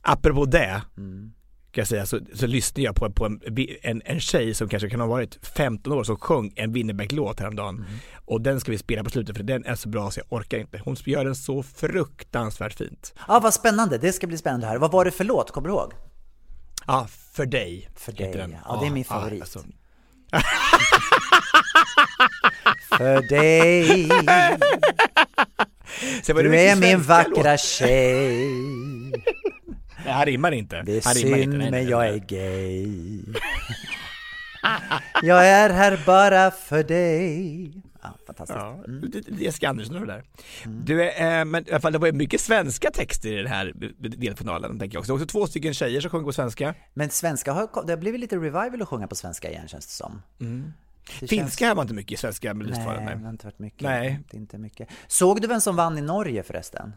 Apropå det, mm. kan jag säga, så, så lyssnade jag på, på en, en, en tjej som kanske kan ha varit 15 år som sjöng en Winnerbäck-låt häromdagen. Mm. Och den ska vi spela på slutet för den är så bra så jag orkar inte. Hon gör den så fruktansvärt fint.
Ja, vad spännande. Det ska bli spännande här. Vad var det för låt? Kommer du ihåg?
Ja, För dig.
För dig, den. ja. Det är min favorit. alltså. för dig. Du är min vackra låt. tjej.
Nej, han rimmar inte.
Det är synd, inte. Nej, men jag är gay. jag är här bara för dig. Ja, fantastiskt. Ja,
mm. Jessica Andersson och det där. Mm. Du, eh, men i alla fall, det var mycket svenska texter i den här delfinalen, tänker jag också. Det också två stycken tjejer som sjunger på svenska.
Men svenska har, det har blivit lite revival att sjunga på svenska igen, känns det som.
Mm. Det Finska känns... var inte mycket i svenska Melodifestivalen.
Nej, det har inte varit mycket. Nej. Det inte mycket. Såg du vem som vann i Norge förresten?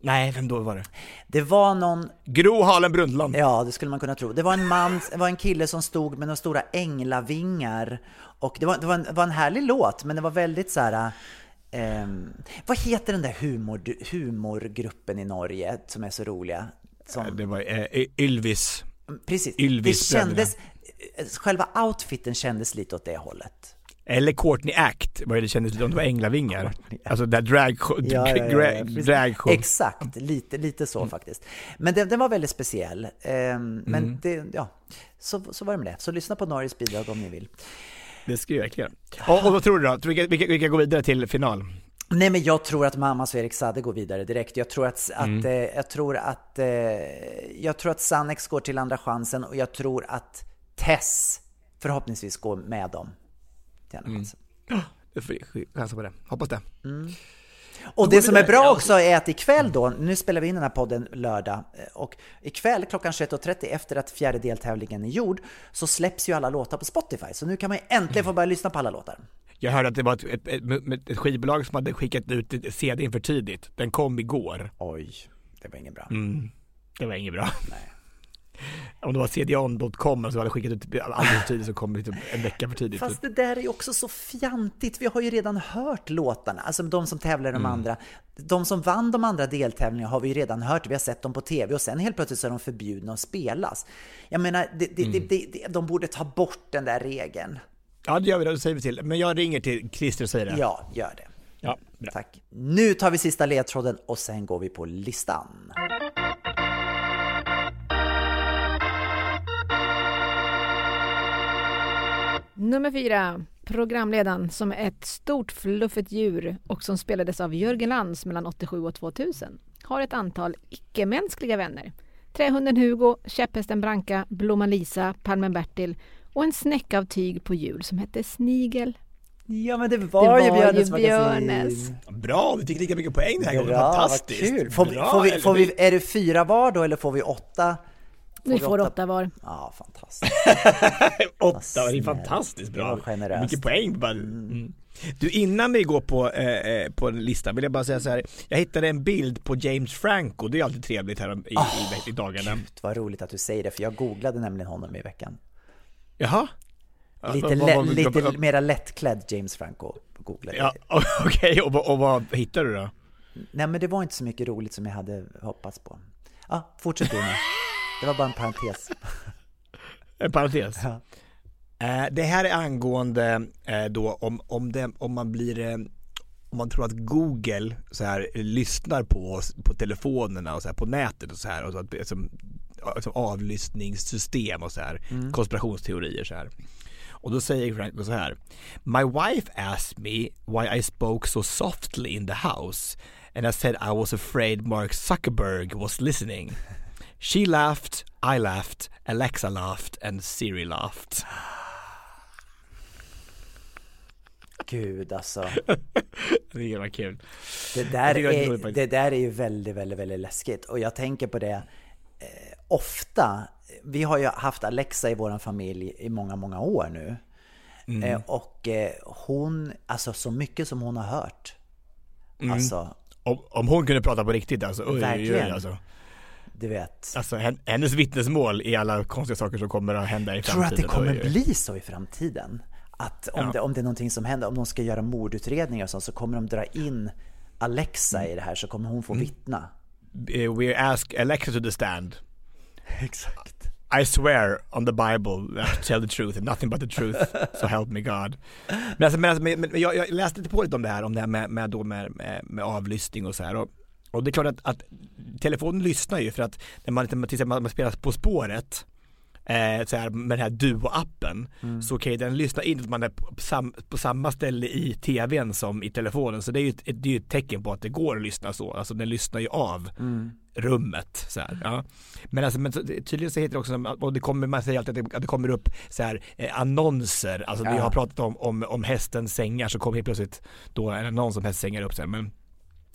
Nej, vem då var det?
Det var någon...
Gro Harlem Brundtland.
Ja, det skulle man kunna tro. Det var en man, det var en kille som stod med några stora änglavingar. Och det var, det var, en, det var en härlig låt, men det var väldigt så här... Eh, vad heter den där humor, humorgruppen i Norge som är så roliga? Som...
Det var eh, Ylvis.
Precis. Ylvis det kändes, själva outfiten kändes lite åt det hållet.
Eller Courtney Act, vad det kändes som det var änglavingar. Alltså där drag, ja, ja, ja, drag
Exakt, lite, lite så mm. faktiskt. Men den, den, var väldigt speciell. Um, men mm. det, ja, så, så var det med det. Så lyssna på Norges bidrag om ni vill.
Det ska jag verkligen. Och, och vad tror du då? Vilka, vilka, vilka går vidare till final?
Nej men jag tror att Mamas och Erik Sade går vidare direkt. Jag tror att, mm. att, eh, jag tror att, eh, jag tror att Sannex går till andra chansen och jag tror att Tess förhoppningsvis går med dem till andra mm. chansen.
Du får chansa på det. Hoppas det. Mm.
Och det som är bra också är att ikväll då, nu spelar vi in den här podden lördag, eh, och ikväll klockan 21.30 efter att fjärde deltävlingen är gjord, så släpps ju alla låtar på Spotify. Så nu kan man äntligen få börja lyssna på alla låtar.
Jag hörde att det var ett, ett, ett, ett skivbolag som hade skickat ut CDn för tidigt. Den kom igår.
Oj, det var inget bra.
Mm, det var inget bra.
Nej.
Om det var cdon.com så hade skickat ut alldeles för tidigt så kom det typ en vecka för tidigt.
Fast det där är ju också så fjantigt. Vi har ju redan hört låtarna, alltså de som tävlar i de
Mm.
andra. De som vann de andra deltävlingarna har vi ju redan hört, vi har sett dem på tv och sen helt plötsligt så är de förbjudna att spelas. Jag menar, det, det,
Mm.
det, de borde ta bort den där regeln.
Ja det gör vi, det säger vi till. Men jag ringer till Christer och säger det.
Ja, gör det.
Ja, bra.
Tack. Nu tar vi sista ledtråden och sen går vi på listan.
Nummer fyra. Programledaren som är ett stort fluffigt djur och som spelades av Jörgen Lantz mellan 87 och 2000 har ett antal icke-mänskliga vänner. Trähunden Hugo, käpphästen Branka, blomman Lisa, palmen Bertil och en snäcka av tyg på hjul som hette Snigel.
Ja, men det var, ju
var
Björnes
ju
magasin.
Björnes.
Bra, vi fick lika mycket poäng den här gången. Fantastiskt.
vad kul. Får vi,
Bra,
får vi, får vi, är det fyra var då eller får vi åtta?
Vi får åtta var.
Ja, fantastiskt.
Åtta, det är fantastiskt
Det
bra.
var generöst.
Mycket poäng bara. Mm. Du, innan vi går på, eh, eh, på en lista vill jag bara säga så här. Jag hittade en bild på James Franco, det är alltid trevligt här i, i, i dagarna.
Gud, vad roligt att du säger det, för jag googlade nämligen honom i veckan.
Jaha? Ja,
Lite,
vad-
lä-
vad-
lite mera lättklädd James Franco googlade jag.
Ja, okej, och, vad- och vad hittade du då?
Nej, men det var inte så mycket roligt som jag hade hoppats på. Ja, fortsätt du nu. Det var bara en parentes.
En parentes.
Ja.
Eh, det här är angående eh, då om, om, det, om man blir eh, om man tror att Google så här lyssnar på oss på telefonerna och så här på nätet och så här och så att, som, som avlyssningssystem och så här konspirationsteorier så här. Och då säger Frank så här My wife asked me why I spoke so softly in the house and I said I was afraid Mark Zuckerberg was listening. She laughed, I laughed, Alexa laughed and Siri laughed.
Gud alltså.
Det var kul.
Det där,
är
är, det där är ju väldigt, väldigt, väldigt läskigt. Och jag tänker på det eh, ofta. Vi har ju haft Alexa i vår familj i många, många år nu.
Mm.
Eh, och eh, hon, alltså så mycket som hon har hört.
Mm.
Alltså,
Om, om hon kunde prata på riktigt alltså. Oj, oj, oj,
Verkligen.
alltså.
Du vet.
Alltså hen- hennes vittnesmål i alla konstiga saker som kommer att hända i
Tror du att det
framtiden.
kommer
oj.
bli så i framtiden? Att om,
Ja.
det, om det är någonting som händer, om de ska göra mordutredningar och sånt, så kommer de dra in Alexa
Mm.
i det här, så kommer hon få vittna.
Eh, We ask Alexa to the stand.
Exakt.
I swear on the Bible I tell the truth nothing but the truth, so help me God. Men, alltså, men, alltså, men, men jag, jag läste lite på lite om det här, om det här med, med, då med, med, med avlyssning och så här. Och, och det är klart att, att telefonen lyssnar ju för att när man, till exempel man, spelar På spåret eh, så här, med den här Duo-appen så kan ju den lyssna in att man är på, sam, på samma ställe i tvn som i telefonen. Så det är ju ett, det är ett tecken på att det går att lyssna så, alltså den lyssnar ju av rummet så här, ja. Men alltså men tydligen så heter det också, och det kommer, man säger alltid att det, att det kommer upp så här eh, annonser, alltså vi
Ja.
har pratat om, om, om hästens sängar så kommer helt plötsligt då en annons om hästsängar upp så här, men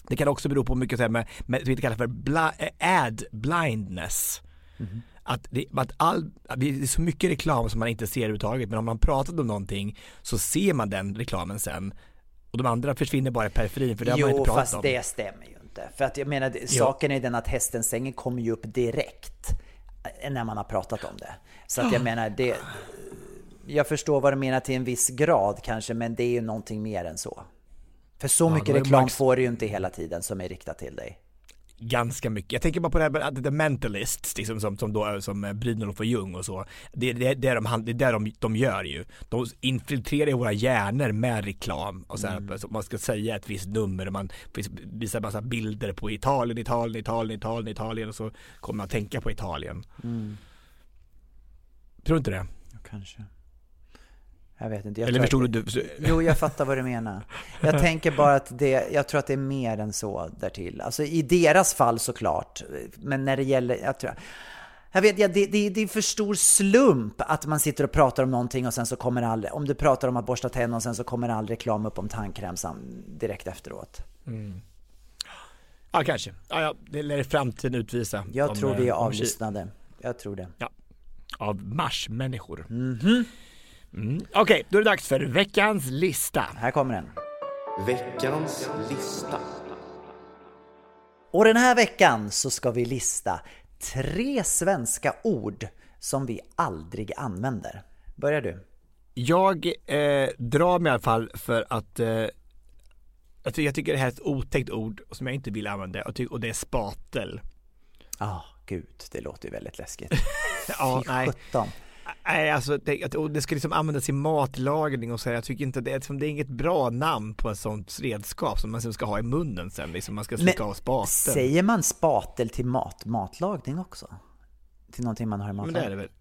det kan också bero på mycket så här med, med det kallar för bla, ad blindness. Att, det, att, all, att det är så mycket reklam som man inte ser överhuvudtaget men om man pratat om någonting så ser man den reklamen sen och de andra försvinner bara i periferin för det har man
Jo,
inte pratat
fast
om.
det stämmer ju inte. För att jag menar, det- saken är den att hästens sängen kommer ju upp direkt eh, när man har pratat om det. Så att jag menar, det... Jag förstår vad du menar till en viss grad kanske, men det är ju någonting mer än så. För så
Ja,
mycket
är
reklam
Max-
får du ju inte hela tiden som är riktat till dig.
ganska mycket. Jag tänker bara på det här med The Mentalists, liksom, som, som, då, som eh, Brynolf och Jung och så. Det, det, det är de, det är de, de gör ju. De infiltrerar ju våra hjärnor med reklam. Och så här,
Mm.
man ska säga ett visst nummer och man visar massa bilder på Italien, Italien, Italien, Italien, Italien och så kommer man att tänka på Italien.
Mm.
Tror du inte det?
Kanske. Jag vet inte. Jag
Eller förstod du?
Jo, jag fattar vad du menar. Jag tänker bara att det, jag tror att det är mer än så därtill. Alltså i deras fall såklart, men när det gäller, jag tror, jag vet, ja, det, det, det är för stor slump att man sitter och pratar om någonting och sen så kommer aldrig, om du pratar om att borsta tänderna och sen så kommer all reklam upp om tandkräm sam- direkt efteråt.
Ja, kanske. Ja, ja, det lär framtiden utvisa.
Jag
Om,
tror vi är
eh, om-
avlyssnade. Jag tror det.
Ja, av marsmänniskor.
Mhm.
Mm. Okej, då är det dags för veckans lista.
Här kommer den.
Veckans lista.
Och den här veckan så ska vi lista tre svenska ord som vi aldrig använder. Börjar du?
Jag eh, drar mig i alla fall för att eh, jag, tycker, jag tycker det här är ett otäckt ord som jag inte vill använda och, det är spatel.
Ja, ah, gud, det låter ju väldigt läskigt.
ja, nej.
sjutton.
Nej, alltså det, och det ska liksom användas i matlagning och så här. Jag tycker inte det, liksom, det är inget bra namn på ett sånt redskap som man sen ska ha i munnen sen liksom. Man ska slicka av spaten.
säger man spatel till mat, matlagning också? Till någonting man har i
Men
matlagning?
det är det väl.
Ett-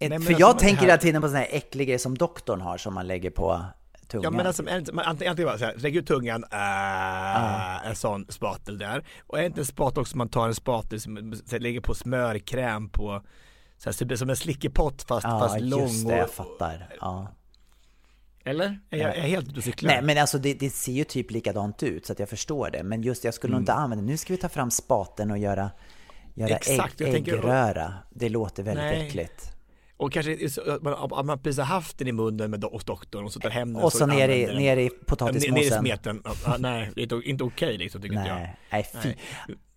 Nej, men
för
alltså,
jag
det
tänker hela tiden på sådana här äckliga grejer som doktorn har som man lägger på tungan.
Ja men alltså, inte- man- antingen, bara så här, lägg ut tungan, äh, en sån spatel där. Och är inte en spatel också man tar en spatel som lägger på smörkräm på, så här, så det blir som en slickepott fast,
ja,
fast lång
just det, jag fattar. Ja.
Eller? Är jag, är jag helt ute och cyklar?
Nej men alltså det, det ser ju typ likadant ut så att jag förstår det. Men just jag skulle nog
Mm.
inte använda, nu ska vi ta fram spaten och göra, göra
Exakt,
ägg,
jag tänker-
äggröra. Det låter väldigt
Nej.
äckligt.
Och kanske så att man, att man precis har haft den i munnen med hos doktorn och så tar hem den
Och så ner i, ner i
Ja, Ner i smeten. Ja, nej, det är inte, okej liksom tycker inte jag.
Nej, nej, fy.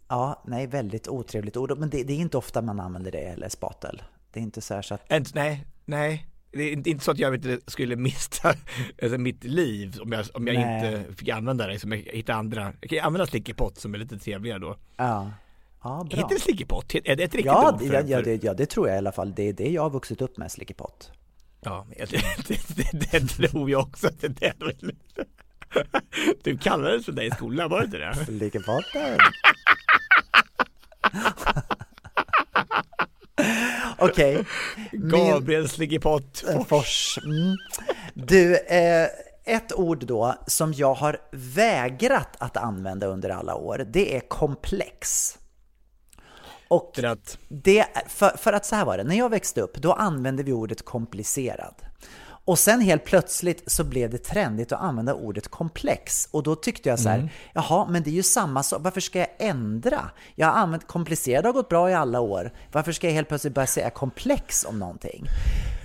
Ja, nej, väldigt otrevligt ord. Men det, det är inte ofta man använder det, eller spatel. Det är inte så här så att...
Inte, nej, nej. Det är inte, så att jag inte skulle mista alltså, mitt liv om jag, om jag
Nej.
inte fick använda det. Som jag hittar andra. Jag kan använda slickepott som är lite trevligare då.
Ja, ja bra.
Heter det slickepott? Är det ett riktigt
Ja,
ord? För,
ja, ja, det, ja, det tror jag i alla fall. Det är det jag har vuxit upp med, slickepott.
ja det, det, det, det tror jag också att det är. Du kallades för det i skolan, var det inte det?
Okej. Min-
Gabriel slickepott.
Eh, Fors. Mm. Du, eh, ett ord då som jag har vägrat att använda under alla år, det är komplex. Och det, för, för att så här var det, när jag växte upp då använde vi ordet komplicerad. Och sen helt plötsligt så blev det trendigt att använda ordet komplex. Och då tyckte jag så här, jaha, men det är ju samma sak, varför ska jag ändra? Jag har använt komplicerad har gått bra i alla år, varför ska jag helt plötsligt börja säga komplex om någonting?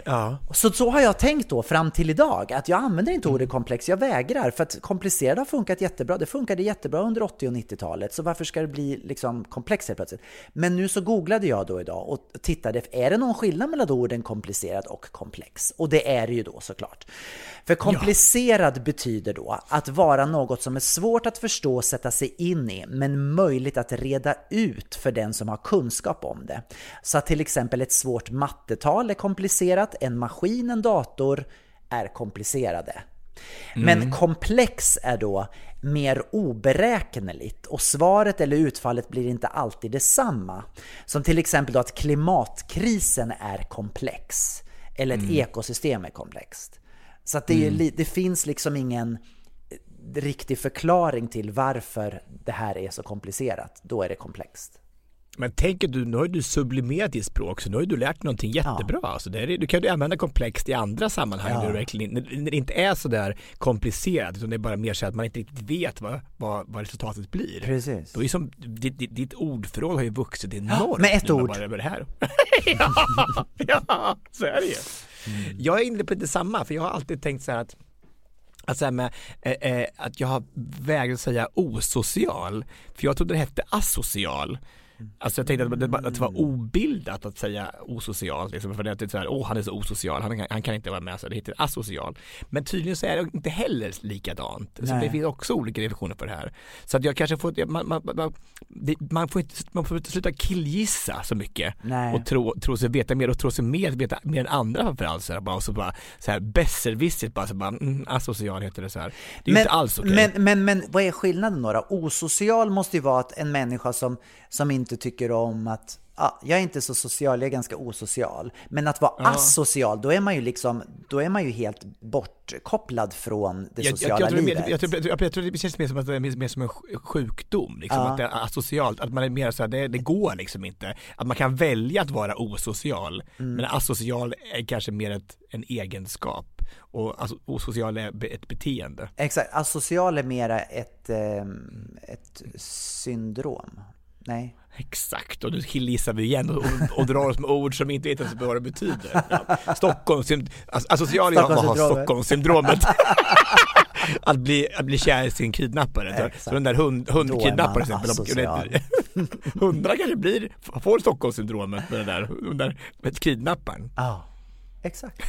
ja.
Så, så har jag tänkt då fram till idag, att jag använder inte ordet komplex, jag vägrar. För att komplicerad har funkat jättebra, det funkade jättebra under 80 och 90-talet, så varför ska det bli liksom komplex helt plötsligt? Men nu så googlade jag då idag och tittade, är det någon skillnad mellan orden komplicerad och komplex? Och det är det ju då såklart. För komplicerad betyder då att vara något som är svårt att förstå och sätta sig in i, men möjligt att reda ut för den som har kunskap om det. Så att till exempel ett svårt mattetal är komplicerat, en maskin, en dator är komplicerade. Men komplex är då mer oberäkneligt och svaret eller utfallet blir inte alltid detsamma. Som till exempel då att klimatkrisen är komplex eller ett ekosystem är komplext. Så att det, li- det finns liksom ingen eh, riktig förklaring till varför det här är så komplicerat. Då är det komplext.
Men tänk att du, nu har du sublimerat ditt språk så nu har du lärt dig någonting jättebra. Alltså det är, du kan ju använda komplext i andra sammanhang
Ja.
när, när det inte är så där komplicerat utan det är bara mer så att man inte riktigt vet vad, vad, vad resultatet blir.
Precis.
Då är som, ditt, ditt, ditt ordförråd har ju vuxit enormt.
med ett ord.
Bara över det här. ja, ja, så är det ju.
Mm.
Jag är inne på det samma för jag har alltid tänkt så här att att, så med, eh, eh, att jag har vägrat säga osocial, för jag trodde det hette asocial. Alltså jag tänkte att det, att det var obildat att säga osocial, liksom, för det är så här, åh han är så osocial, han, kan- han kan inte vara med, så det heter asocial. Men tydligen så är det inte heller likadant. Så
Nej.
det finns också olika definitioner på det här. Så att jag kanske får, man, man, man, det, man, får, inte, man får inte sluta killgissa så mycket
Nej.
och tro, tro sig veta mer och tro sig mer, veta mer än andra framförallt. Så här, bara, och så bara så här besserwissigt bara, så bara mm, asocial heter det så här. Det är ju inte alls okej.
men, men, men vad är skillnaden då? Osocial måste ju vara att en människa som, som inte tycker om att Ja, jag är inte så social, jag är ganska osocial. Men att vara
Ja.
asocial, då är man ju liksom, då är man ju helt bortkopplad från det
jag,
sociala
jag, jag, är
livet.
mer, jag, tror, jag, jag tror det känns mer som att mer, som en sj- sjukdom, liksom,
Ja.
att det är asocialt, att man är mer så här, det, det går liksom inte. Att man kan välja att vara osocial,
Mm.
men asocial är kanske mer ett, en egenskap och alltså, osocial är ett beteende.
Exakt, asocial är mera ett, ehm, ett syndrom. Nej.
Exakt, och nu killgissar vi igen och, och, och drar oss med ord som vi inte vet ens vad det betyder. Ja. Stockholms, alltså, asocial är att ha
Stockholmssyndromet.
Stockholmssyndromet. att, bli, att bli kär i sin kidnappare. Så,
Exakt.
så den där hund, hundkidnapparen till exempel, hundra kanske blir, får Stockholmssyndromet med den där, den där med kidnapparen.
Ja, exakt.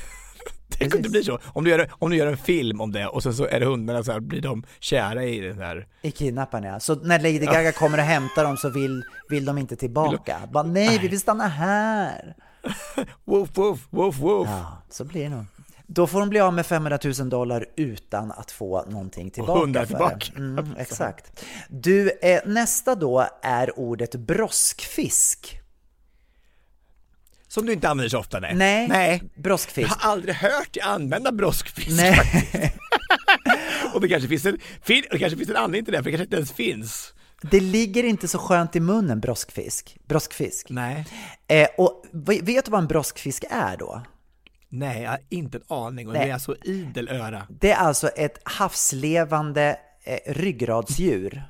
Tänk om det blir så, om du, gör, om du gör en film om det och sen så är det hundarna så här, blir de kära i den där
I kidnapparen ja. Så när Lady Gaga kommer och hämtar dem så vill, vill de inte tillbaka. Bara, nej, vi vill stanna här.
Woof woof, woof woof.
Ja, så blir det nog. Då får de bli av med 500 000 dollar utan att få någonting tillbaka.
hundar
för
tillbaka.
Mm, exakt. Du, eh, nästa då är ordet broskfisk.
Som du inte använder så ofta nej.
Nej,
nej. Jag
broskfisk.
har aldrig hört dig använda broskfisk
Nej.
faktiskt. Och det kanske finns en, fin, det kanske finns en anledning till det, för det kanske inte ens finns.
Det ligger inte så skönt i munnen, broskfisk. Broskfisk.
Nej.
Eh, och vet du vad en broskfisk är då?
Nej, jag har inte en aning och
Nej.
det är alltså idel öra.
Det är alltså ett havslevande eh, ryggradsdjur.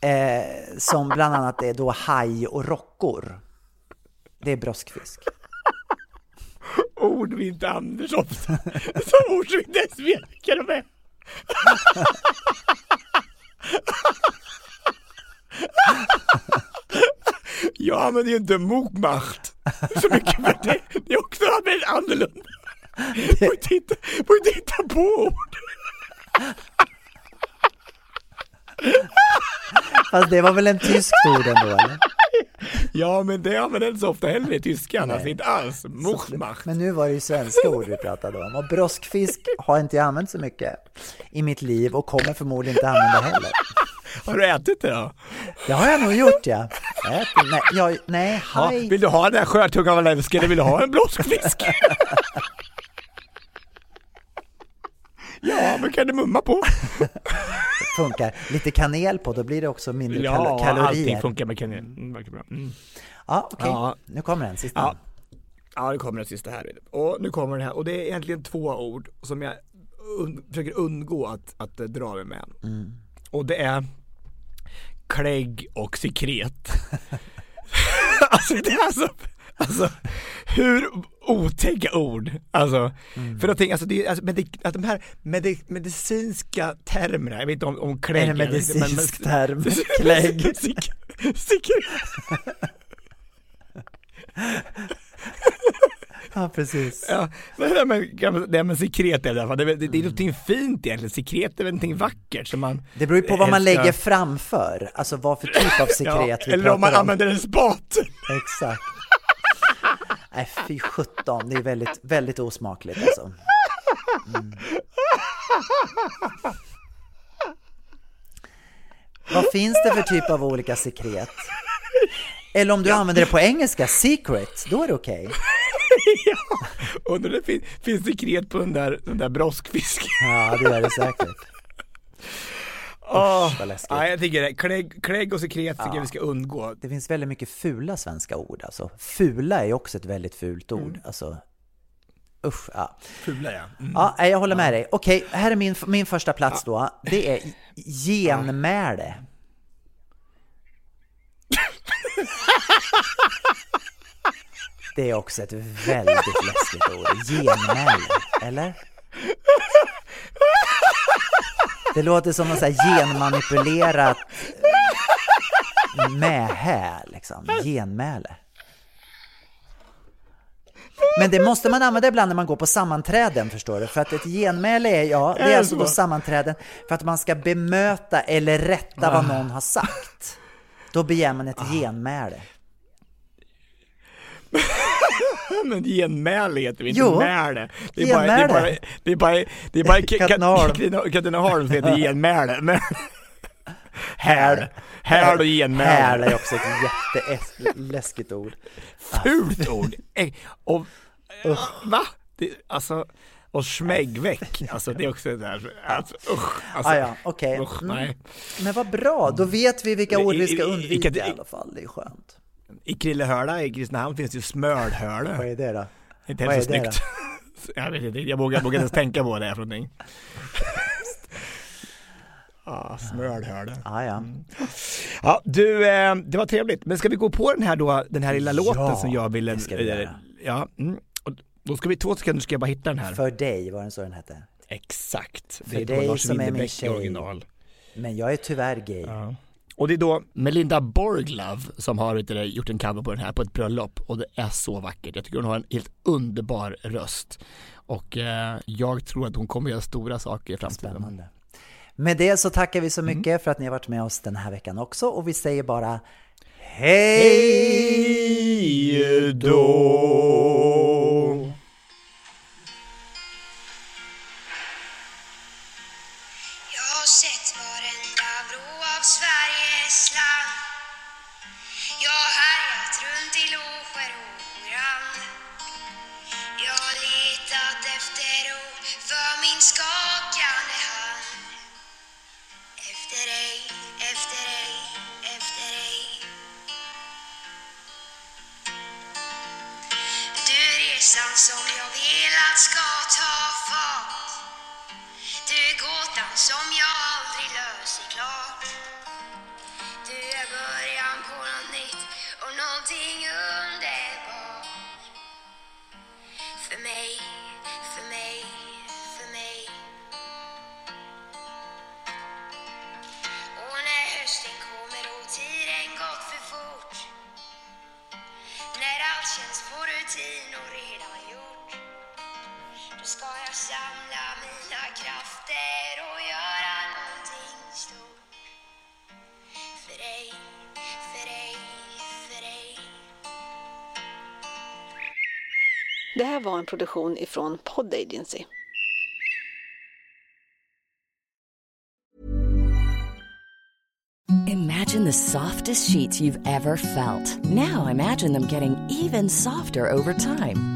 Eh, som bland annat är då haj och rockor. Det är broskfisk.
Ord vi inte använder så ofta. Som ord som vi inte ens de är. Jag använder ju inte mokmacht så mycket för det. Det är också väldigt annorlunda. Får inte hitta, får inte hitta på ord.
Fast det var väl en tyskt ord ändå eller?
Ja, men det använder inte så ofta heller i tyskan. Alltså inte alls. Mokmacht.
Men nu var det ju svenska ord vi pratade om. Och broskfisk har inte jag använt så mycket i mitt liv och kommer förmodligen inte använda heller.
Har du ätit det då?
Det har jag nog gjort ja. Äter- Nej, jag, nej
Ja, vill du ha den här sjötungan Walewski eller vill du ha en broskfisk? ja, men kan du mumma på?
funkar. Lite kanel på, då blir det också mindre kal-
Ja,
kalorier.
allting funkar med kanel. Mm, verkar bra. Mm.
Ja, okej.
Ja.
Nu kommer den, sista.
Ja. ja, det kommer den sista här. Och nu kommer den här, och det är egentligen två ord som jag un försöker undgå att, att eh, dra mig med.
Mm.
Och det är klägg och sekret. alltså det är alltså, alltså hur otäcka ord. Alltså,
Mm.
för tänka, alltså, det, är- alltså medik, att de här medi, medicinska termerna, jag vet inte om, om klägg
Är det
eller- men- men-
medicinsk term? Klägg?
Sekret.
Ja, precis.
Ja, men det man- det här med sekret fall, det, är väl- det, det är någonting fint egentligen, sekret är väl någonting vackert som man
Det beror ju på vad man lägger framför, alltså vad för typ av sekret vi
Eller om man
pratar om.
använder en spat.
Exakt. Nej, fy sjutton, det är väldigt, väldigt osmakligt alltså. Mm. Vad finns det för typ av olika sekret? Eller om du använder det på engelska, secret, då är det okej.
ja, undrar om det fin, finns sekret på den där, den där broskfisken.
Ja, det gör det säkert.
Åh,
vad läskigt.
ja, jag tycker det, klägg, klägg och sekret tycker
Ja.
jag vi ska undgå.
Det finns väldigt mycket fula svenska ord alltså. Fula är ju också ett väldigt fult ord.
Mm.
Alltså, usch, ja.
Fula ja. Mm.
Ja, jag håller med dig. Okej, här är min, min första plats då. Det är genmäle. Det är också ett väldigt läskigt ord. Genmäle, eller? Det låter som något så här genmanipulerat mähä, liksom. Genmäle. Men det måste man använda ibland när man går på sammanträden förstår du. För att ett genmäle är, ja, det
Är
alltså
så?
på sammanträden för att man ska bemöta eller rätta vad någon har sagt. Då begär man ett genmäle.
Men genmäle heter vi, inte
Jo,
mäle. Det är bara, det är bara, det är bara, det är bara
Katrineholm.
Katrineholm Katrineholm som heter genmäle. Här, här och genmäle.
Här är också ett jätteläskigt ord.
Fult ord. Eh, Och, va? Det, alltså, och smäggväck, alltså det är också det där, alltså usch. Alltså,
Ah, ja, okej.
usch,
Mm. Men vad bra, då vet vi vilka ord vi ska
i-
undvika
i-
i alla fall. Det är skönt.
I Krillehöla i Kristinehamn finns det ju smörhöle.
Vad är det då?
Inte helt så snyggt. Jag vet inte, jag vågar, vågar inte ens tänka på vad det är för någonting. Ja, smörhöle.
Ah, ja.
Ja, du, eh, det var trevligt. Men ska vi gå på den här då, den här lilla låten
Ja,
som jag ville...
det ska vi
eh,
göra.
Ja, mm. Och då ska vi två sekunder ska jag bara hitta den här.
För dig, var det så den hette?
Exakt.
För
det är
dig
Lars
som är min tjej.
original.
Men jag är tyvärr gay.
Ja. Och det är då Melinda Borglove som har vet du, gjort en cover på den här på ett bröllop och det är så vackert. Jag tycker hon har en helt underbar röst. Och eh, jag tror att hon kommer göra stora saker i framtiden.
Spännande. Med det så tackar vi så
Mm.
mycket för att ni har varit med oss den här veckan också och vi säger bara Hej
då!
Resan som jag velat ska ta fart. Du är gåtan som jag
här var en produktion ifrån Pod Agency.
Imagine the softest sheets you've ever felt. Now imagine them getting even softer over time.